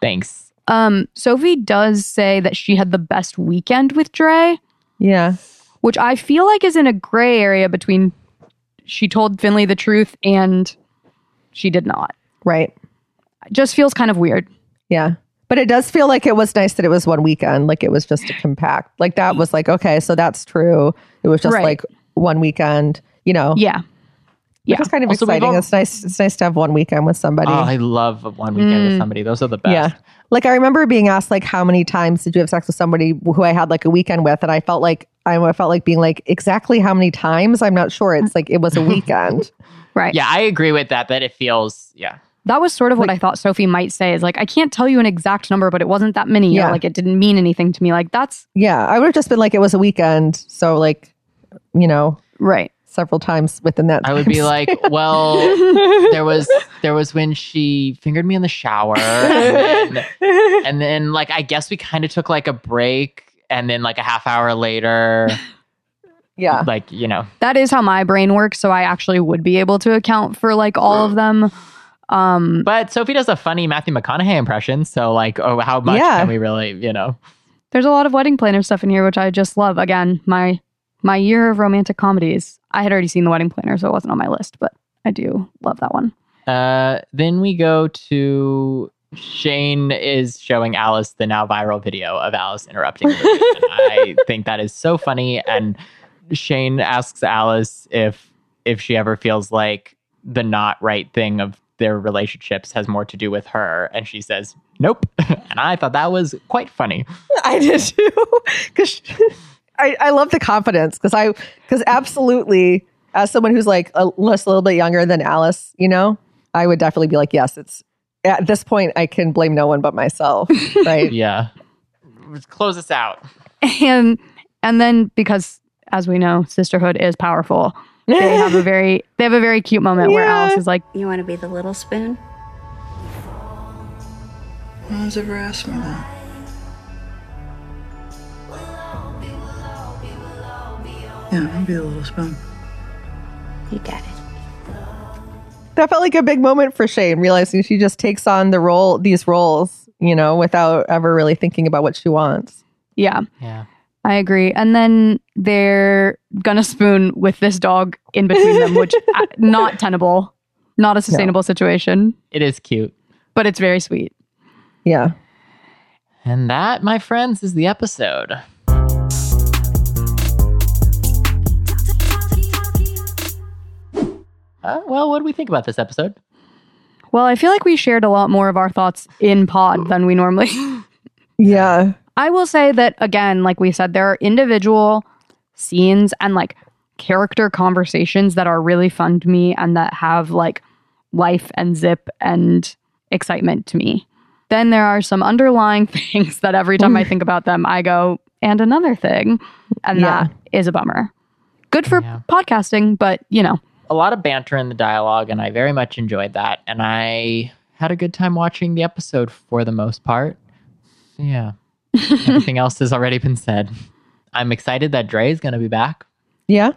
Thanks. Um, Sophie does say that she had the best weekend with Dre, Yeah. Which I feel like is in a gray area between she told Finley the truth and she did not. Right. It just feels kind of weird. Yeah. But it does feel like it was nice that it was one weekend. Like it was just a compact. Like that was like, okay, so that's true. It was just Right. like one weekend, you know. Yeah. Yeah. It's kind of Also, exciting. all- It's nice. It's nice to have one weekend with somebody. Oh, I love one weekend with Mm. somebody. Those are the best. Yeah. Like I remember being asked like how many times did you have sex with somebody who I had like a weekend with and I felt like I felt like being like exactly how many times I'm not sure it's like it was a weekend. Right. Yeah, I agree with that. That it feels. Yeah. That was sort of what I thought Sophie might say is like, I can't tell you an exact number, but it wasn't that many. Yeah. Or like it didn't mean anything to me. Like that's yeah, I would have just been like it was a weekend so like you know right. several times within that I would be like, well, there was there was when she fingered me in the shower, and then, and then like I guess we kind of took like a break, and then like a half hour later, yeah. like you know, That is how my brain works. So I actually would be able to account for like all of them. Um, but Sophie does a funny Matthew McConaughey impression, so like, oh, how much Yeah. can we really, you know? there's a lot of wedding planner stuff in here, which I just love. Again, my my year of romantic comedies. I had already seen the wedding planner, so it wasn't on my list, but I do love that one. Uh, then we go to Shane is showing Alice the now viral video of Alice interrupting. I think that is so funny. And Shane asks Alice if if she ever feels like the not right thing of their relationships has more to do with her, and she says nope. and I thought that was quite funny. I did too. Because I, I love the confidence because I because absolutely as someone who's like a, a little bit younger than Alice, you know, I would definitely be like, yes, it's at this point I can blame no one but myself, right? Yeah. Let's close this out. And and then because as we know, sisterhood is powerful. They have a very they have a very cute moment where Alice is like, You want to be the little spoon? No one's ever asked me that. Yeah, I'll be the little spoon. You got it. That felt like a big moment for Shane, realizing she just takes on the role these roles, you know, without ever really thinking about what she wants. Yeah, Yeah. I agree. And then they're gonna spoon with this dog in between them, which uh, not tenable, not a sustainable situation, It is cute. but it's very sweet. Yeah. And that, my friends, is the episode. Uh, well, what do we think about this episode? Well, I feel like we shared a lot more of our thoughts in pod than we normally. Yeah. I will say that again, like we said, there are individual scenes and like character conversations that are really fun to me and that have like life and zip and excitement to me. Then there are some underlying things that every time I think about them, I go, and another thing. And Yeah. that is a bummer. Good for Yeah. podcasting, but you know, A lot of banter in the dialogue, and I very much enjoyed that. And I had a good time watching the episode for the most part. So, yeah. Everything else has already been said. I'm excited that Dre is going to be back. Yeah.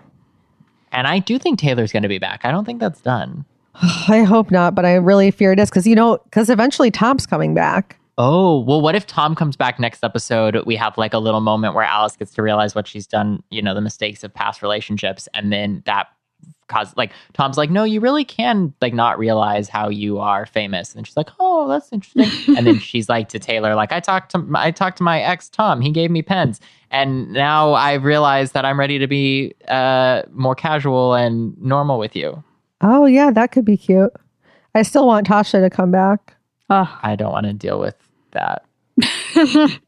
And I do think Taylor's going to be back. I don't think that's done. I hope not, but I really fear it is because, you know, because eventually Tom's coming back. Oh, well, what if Tom comes back next episode? We have like a little moment where Alice gets to realize what she's done, you know, the mistakes of past relationships. And then that cause like Tom's like, no, you really can like not realize how you are famous. And she's like, oh, that's interesting. and then she's like to Taylor, like, I talked to I talked to my ex Tom. He gave me pens. And now I've realized that I'm ready to be uh more casual and normal with you. Oh yeah, that could be cute. I still want Tasha to come back. I don't want to deal with that.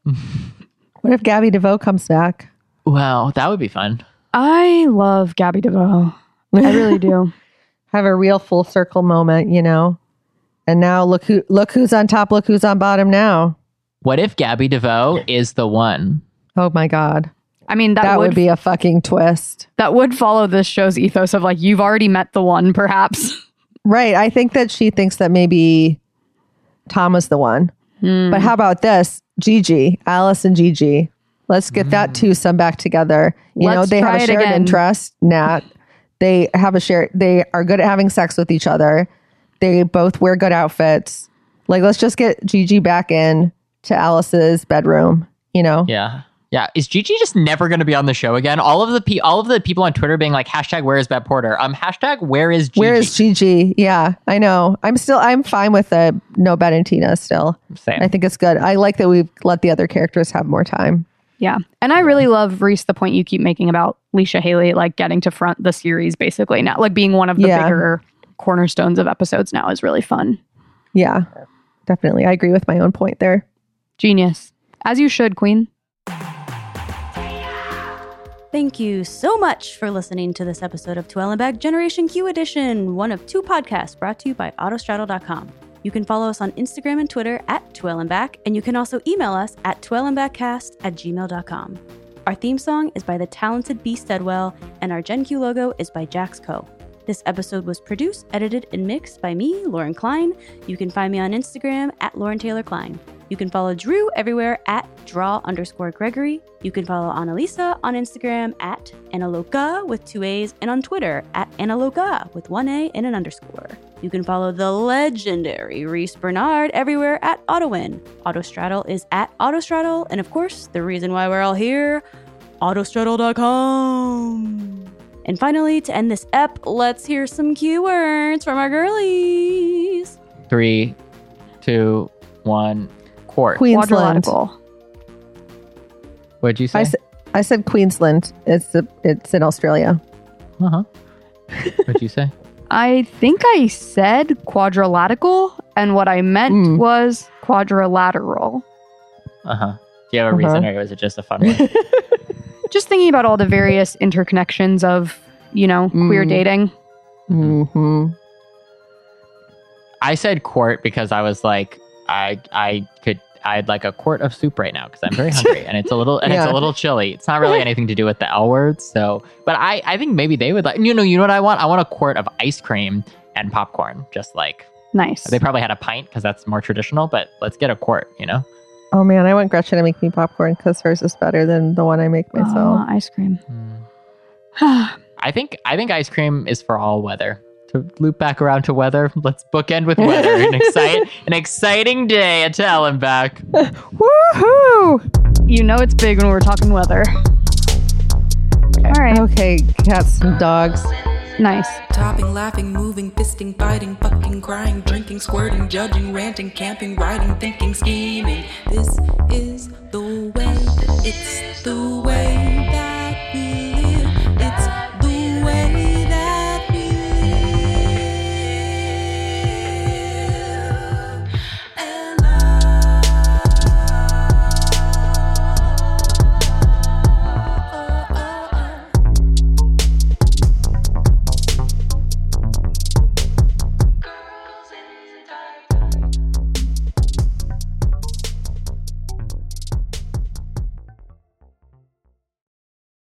What if Gabby Deveaux comes back? Well, that would be fun. I love Gabby Deveaux. I really do. Have a real full circle moment, you know. And now look who look who's on top, look who's on bottom now. What if Gabby Deveaux is the one? Oh my god. I mean, that, That, would, would be a fucking twist. that would follow this show's ethos of like you've already met the one, perhaps. Right. I think that she thinks that maybe Tom was the one. Hmm. But how about this? Gigi, Alice and Gigi. Let's get that mm. twosome back together. You know, Let's they have a shared again. interest, Nat. They have a shared they are good at having sex with each other. They both wear good outfits. Like let's just get Gigi back in to Alice's bedroom, you know? Yeah. Yeah. Is Gigi just never going to be on the show again? All of the pe- all of the people on Twitter being like hashtag where is Bette Porter? Um hashtag where is Gigi? Where is Gigi? Yeah, I know. I'm still I'm fine with the no Bette and Tina still. Same. I think it's good. I like that we've let the other characters have more time. Yeah. And I really love Reese the point you keep making about Leisha Hailey like getting to front the series basically now. Like being one of the Yeah. bigger cornerstones of episodes now is really fun. Yeah, definitely. I agree with my own point there. Genius. As you should, Queen. Thank you so much for listening to this episode of To L and Back Generation Q Edition, one of two podcasts brought to you by Autostraddle.com. You can follow us on Instagram and Twitter at Twellenback, and you can also email us at twellenbackcast at gmail.com. Our theme song is by the talented B. Steadwell, and our Gen Q logo is by Jax Co. This episode was produced, edited, and mixed by me, Lauren Klein. You can find me on Instagram at Lauren Taylor Klein. You can follow Drew everywhere at drew underscore Gregory. You can follow Annalisa on Instagram at Analoka with two A's and on Twitter at Analoka with one A and an underscore. You can follow the legendary Reese Bernard everywhere at Autowin. Autostraddle is at Autostraddle, and of course, the reason why we're all here, Autostraddle.com. And finally, to end this ep, let's hear some keywords from our girlies. Three, two, one. Court. Queensland. What'd you say? I said Queensland. It's the, it's in Australia. uh huh. What'd you say? I think I said quadrilateral, and what I meant Mm. was quadrilateral. Uh huh. Do you have a reason, or was it just a fun one? Just thinking about all the various interconnections of, you know, queer Mm. dating. hmm I said court because I was like, I I could I'd like a quart of soup right now because I'm very hungry and it's a little and it's a little chilly. It's not really anything to do with the L words, so but I I think maybe they would like you know you know what I want I want a quart of ice cream and popcorn just like Nice. they probably had a pint because that's more traditional, but let's get a quart, you know. Oh man, I want Gretchen to make me popcorn because hers is better than the one I make Oh, myself. ice cream. Hmm. I think I think ice cream is for all weather to loop back around to weather, let's bookend with weather. An, excite, an exciting day at L and Back. Woohoo! You know it's big when we're talking weather. All right. Okay, cats and dogs. Nice. Topping, laughing, moving, fisting, biting, fucking, crying, drinking, squirting, judging, ranting, camping, riding, thinking, scheming. This is the way. It's the way.